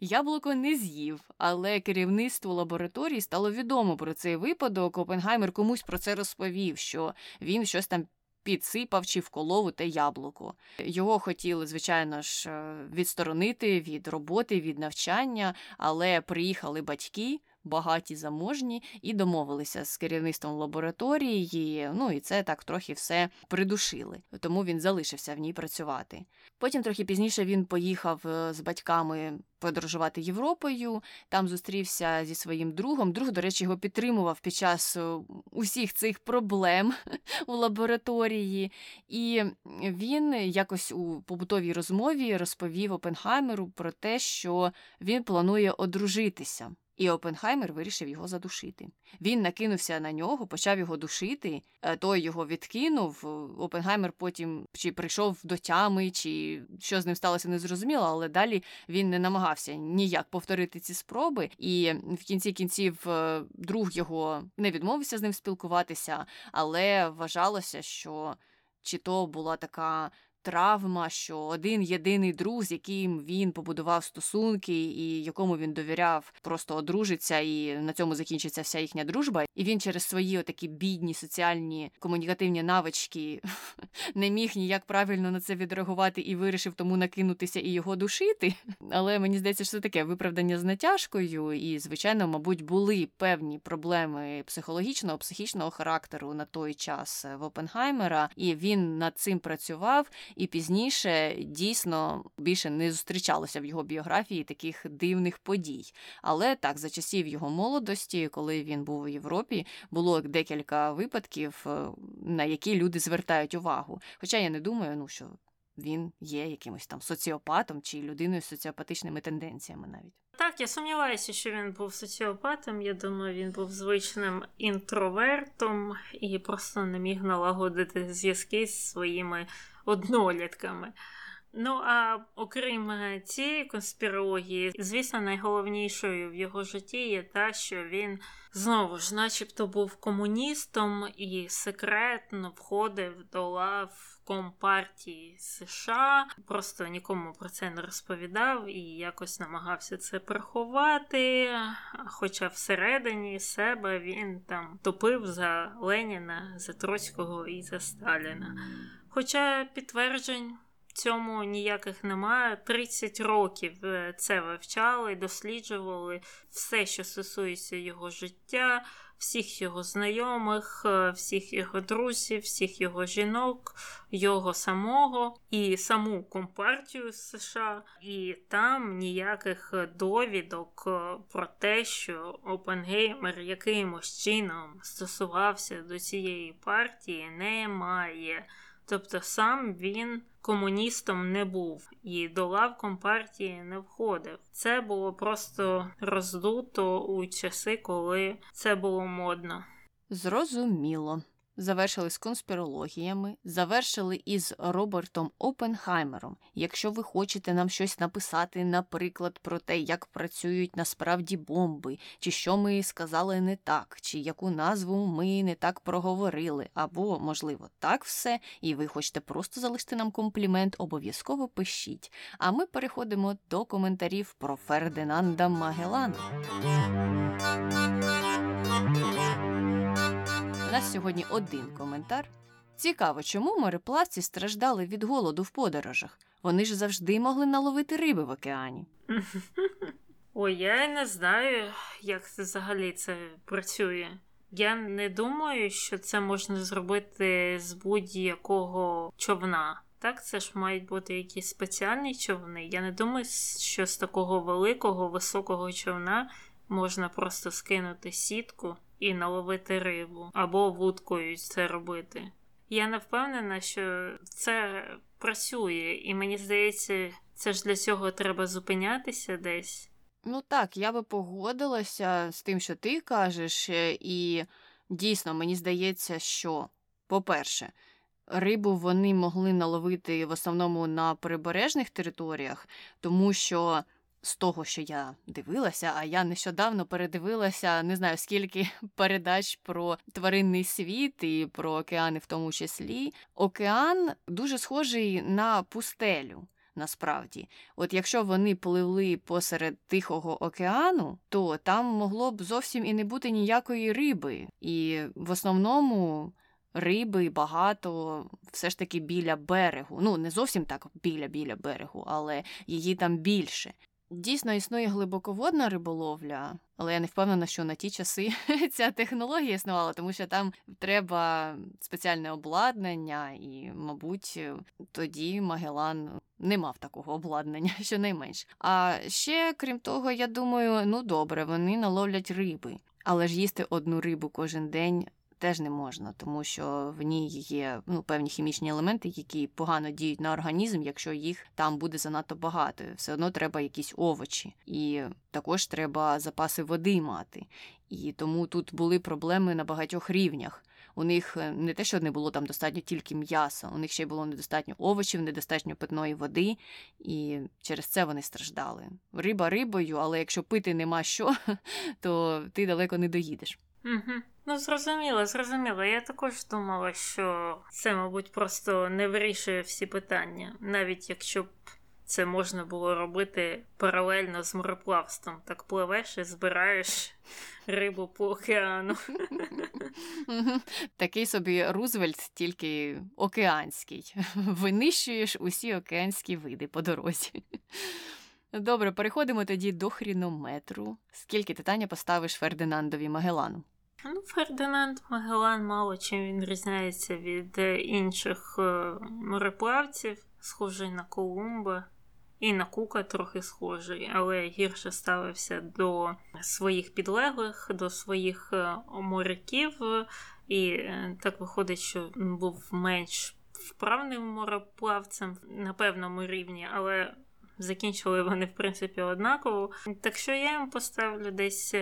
Speaker 2: Яблуко не з'їв, але керівництво лабораторії стало відомо про цей випадок. Опенгаймер комусь про це розповів, що він щось там. Підсипав чи вколову те яблуко. Його хотіли, звичайно ж, е, відсторонити від роботи, від навчання, але приїхали батьки, багаті заможні, і домовилися з керівництвом лабораторії. Ну і це так трохи все придушили. Тому він залишився в ній працювати. Потім, трохи пізніше, він поїхав е, з батьками подорожувати Європою, там зустрівся зі своїм другом. Друг, до речі, його підтримував під час е, усіх цих проблем у лабораторії. І він якось у побутовій розмові розповів Опенхаймеру про те, що він планує одружитися і Опенхаймер вирішив його задушити. Він накинувся на нього, почав його душити, е, той його відкинув. Опенгаймер потім чи прийшов до тями, чи що з ним сталося, не зрозуміло, але далі він не намагався ніяк повторити ці спроби. І в кінці кінців е, друг його не відмовився з ним спілкуватися, але вважалося, що чи то була така травма, що один єдиний друг, з яким він побудував стосунки, і якому він довіряв, просто одружиться, і на цьому закінчиться вся їхня дружба. І він через свої отакі бідні соціальні комунікативні навички не міг ніяк правильно на це відреагувати і вирішив тому накинутися і його душити. Але мені здається, що це таке виправдання з натяжкою, і, звичайно, мабуть, були певні проблеми психологічного, психічного характеру на той час в Опенхаймера, і він над цим працював і пізніше дійсно більше не зустрічалося в його біографії таких дивних подій. Але так, за часів його молодості, коли він був у Європі, було декілька випадків, е, на які люди звертають увагу. Хоча я не думаю, ну що. Він є якимось там соціопатом чи людиною з соціопатичними тенденціями навіть.
Speaker 1: Так, я сумніваюся, що він був соціопатом. Я думаю, він був звичним інтровертом і просто не міг налагодити зв'язки з своїми однолітками. Ну, а окрім е, цієї конспірології, звісно, найголовнішою в його житті є та, що він знову ж, начебто, був комуністом і секретно входив до лав компартії США, просто нікому про це не розповідав і якось намагався це приховати. Хоча всередині себе він там топив за Леніна, за Троцького і за Сталіна. Хоча підтверджень цьому ніяких немає. 30 років е, це вивчали, досліджували все, що стосується його життя, всіх його знайомих, е, всіх його друзів, всіх його жінок, його самого і саму компартію США, і там ніяких довідок е, про те, що Опенгеймер якимось чином стосувався до цієї партії, немає. Тобто сам він комуністом не був і до лав компартії не входив. Це було просто роздуто у часи, коли це було модно.
Speaker 2: Зрозуміло. Завершили з конспірологіями, завершили із Робертом Опенхаймером. Якщо ви хочете нам щось написати, наприклад, про те, як працюють насправді бомби, чи що ми сказали не так, чи яку назву ми не так проговорили, або, можливо, так все, і ви хочете просто залишити нам комплімент, обов'язково пишіть. А ми переходимо до коментарів про Фердинанда Магеллана. Нас сьогодні один коментар. Цікаво, чому мореплавці страждали від голоду в подорожах. Вони ж завжди могли наловити риби в океані.
Speaker 1: Ой, я не знаю, як це взагалі це працює. Я не думаю, що це можна зробити з будь-якого човна. Так, це ж мають бути якісь спеціальні човни. Я не думаю, що з такого великого, високого човна можна просто скинути сітку і наловити рибу, або вудкою це робити. Я не впевнена, що це працює, і мені здається, це ж для цього треба зупинятися десь.
Speaker 2: Ну так, я би погодилася з тим, що ти кажеш, е, і дійсно мені здається, що, по-перше, рибу вони могли наловити в основному на прибережних територіях, тому що з того, що я дивилася, а я нещодавно передивилася не знаю скільки передач про тваринний світ і про океани, в тому числі. Океан дуже схожий на пустелю. Насправді, от якщо вони пливли посеред Тихого океану, то там могло б зовсім і не бути ніякої риби. І в основному риби багато все ж таки біля берегу. Ну, не зовсім так біля біля берегу, але її там більше. Дійсно існує глибоководна риболовля, але я не впевнена, що на ті часи ця технологія існувала, тому що там треба спеціальне обладнання, і, мабуть, тоді Магелан не мав такого обладнання, щонайменш. А ще, крім того, я думаю, ну добре, вони наловлять риби, але ж їсти одну рибу кожен день теж не можна, тому що в ній є ну, певні хімічні елементи, які погано діють на організм, якщо їх там буде занадто багато. Все одно треба якісь овочі, і також треба запаси води мати. І тому тут були проблеми на багатьох рівнях. У них е, не те, що не було там достатньо тільки м'яса, у них ще було недостатньо овочів, недостатньо питної води, і через це вони страждали. Риба рибою, але якщо пити нема що, то ти далеко не доїдеш.
Speaker 1: Угу. Ну, зрозуміло, зрозуміло. Я також думала, що це, мабуть, просто не вирішує всі питання, навіть якщо б це можна було робити паралельно з мореплавством. Так пливеш і збираєш рибу по океану.
Speaker 2: Такий собі Рузвельт, тільки океанський. Винищуєш усі океанські види по дорозі. Добре, переходимо тоді до хрінометру. Скільки ти Таня поставиш Фердинандові Магелану?
Speaker 1: Ну, Фердинанд Магелан мало чим він різняється від е, інших е, мореплавців, схожий на Колумба. І на Кука трохи схожий, але гірше ставився до своїх підлеглих, до своїх е, моряків, і так виходить, що був менш вправним мореплавцем на певному рівні, але закінчили вони, в принципі, однаково. Так що я їм поставлю десь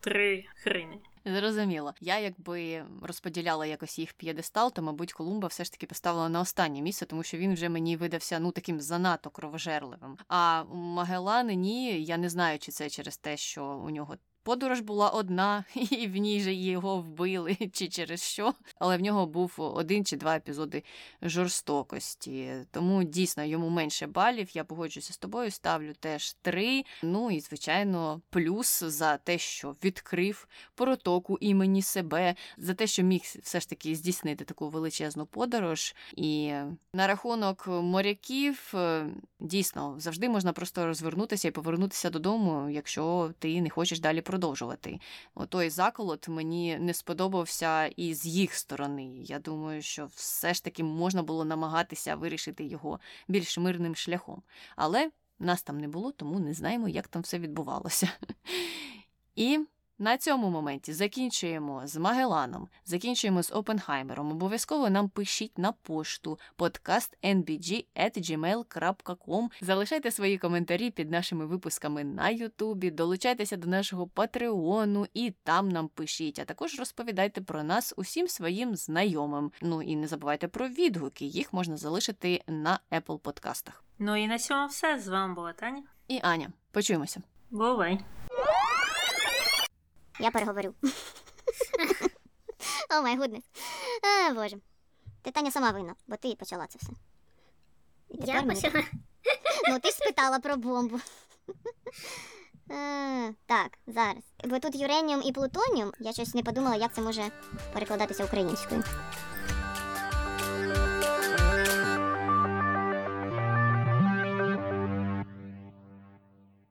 Speaker 1: три хрини.
Speaker 2: Зрозуміло. Я якби розподіляла якось їх п'єдестал, то, мабуть, Колумба все ж таки поставила на останнє місце, тому що він вже мені видався ну таким занадто кровожерливим. А Магелан ні, я не знаю, чи це через те, що у нього Подорож була одна, і в ній же його вбили, чи через що. Але в нього був один чи два епізоди жорстокості. Тому дійсно йому менше балів. Я погоджуюся з тобою, ставлю теж три. Ну і, звичайно, плюс за те, що відкрив протоку імені себе, за те, що міг все ж таки здійснити таку величезну подорож. І на рахунок моряків е, дійсно завжди можна просто розвернутися і повернутися додому, якщо ти не хочеш далі продовжувати. Отой заколот мені не сподобався і з їх сторони. Я думаю, що все ж таки можна було намагатися вирішити його більш мирним шляхом. Але нас там не було, тому не знаємо, як там все відбувалося. І на цьому моменті закінчуємо з Магеланом, закінчуємо з Опенхаймером. Обов'язково нам пишіть на пошту podcastnbg.gmail.com. Залишайте свої коментарі під нашими випусками на Ютубі, долучайтеся до нашого Патреону і там нам пишіть. А також розповідайте про нас усім своїм знайомим. Ну і не забувайте про відгуки. Їх можна залишити на Apple подкастах.
Speaker 1: Ну і на цьому все. З вами була Таня.
Speaker 2: І Аня, почуємося.
Speaker 1: Бувай!
Speaker 3: Я переговорю. Oh my goodness. А, Боже. Ти Таня сама винна, бо ти почала це все. І
Speaker 4: Я почала.
Speaker 3: Ну, ти ж спитала про бомбу. Е, Так, зараз. Бо тут uranium і plutonium, я щось не подумала, як це може перекладатися українською.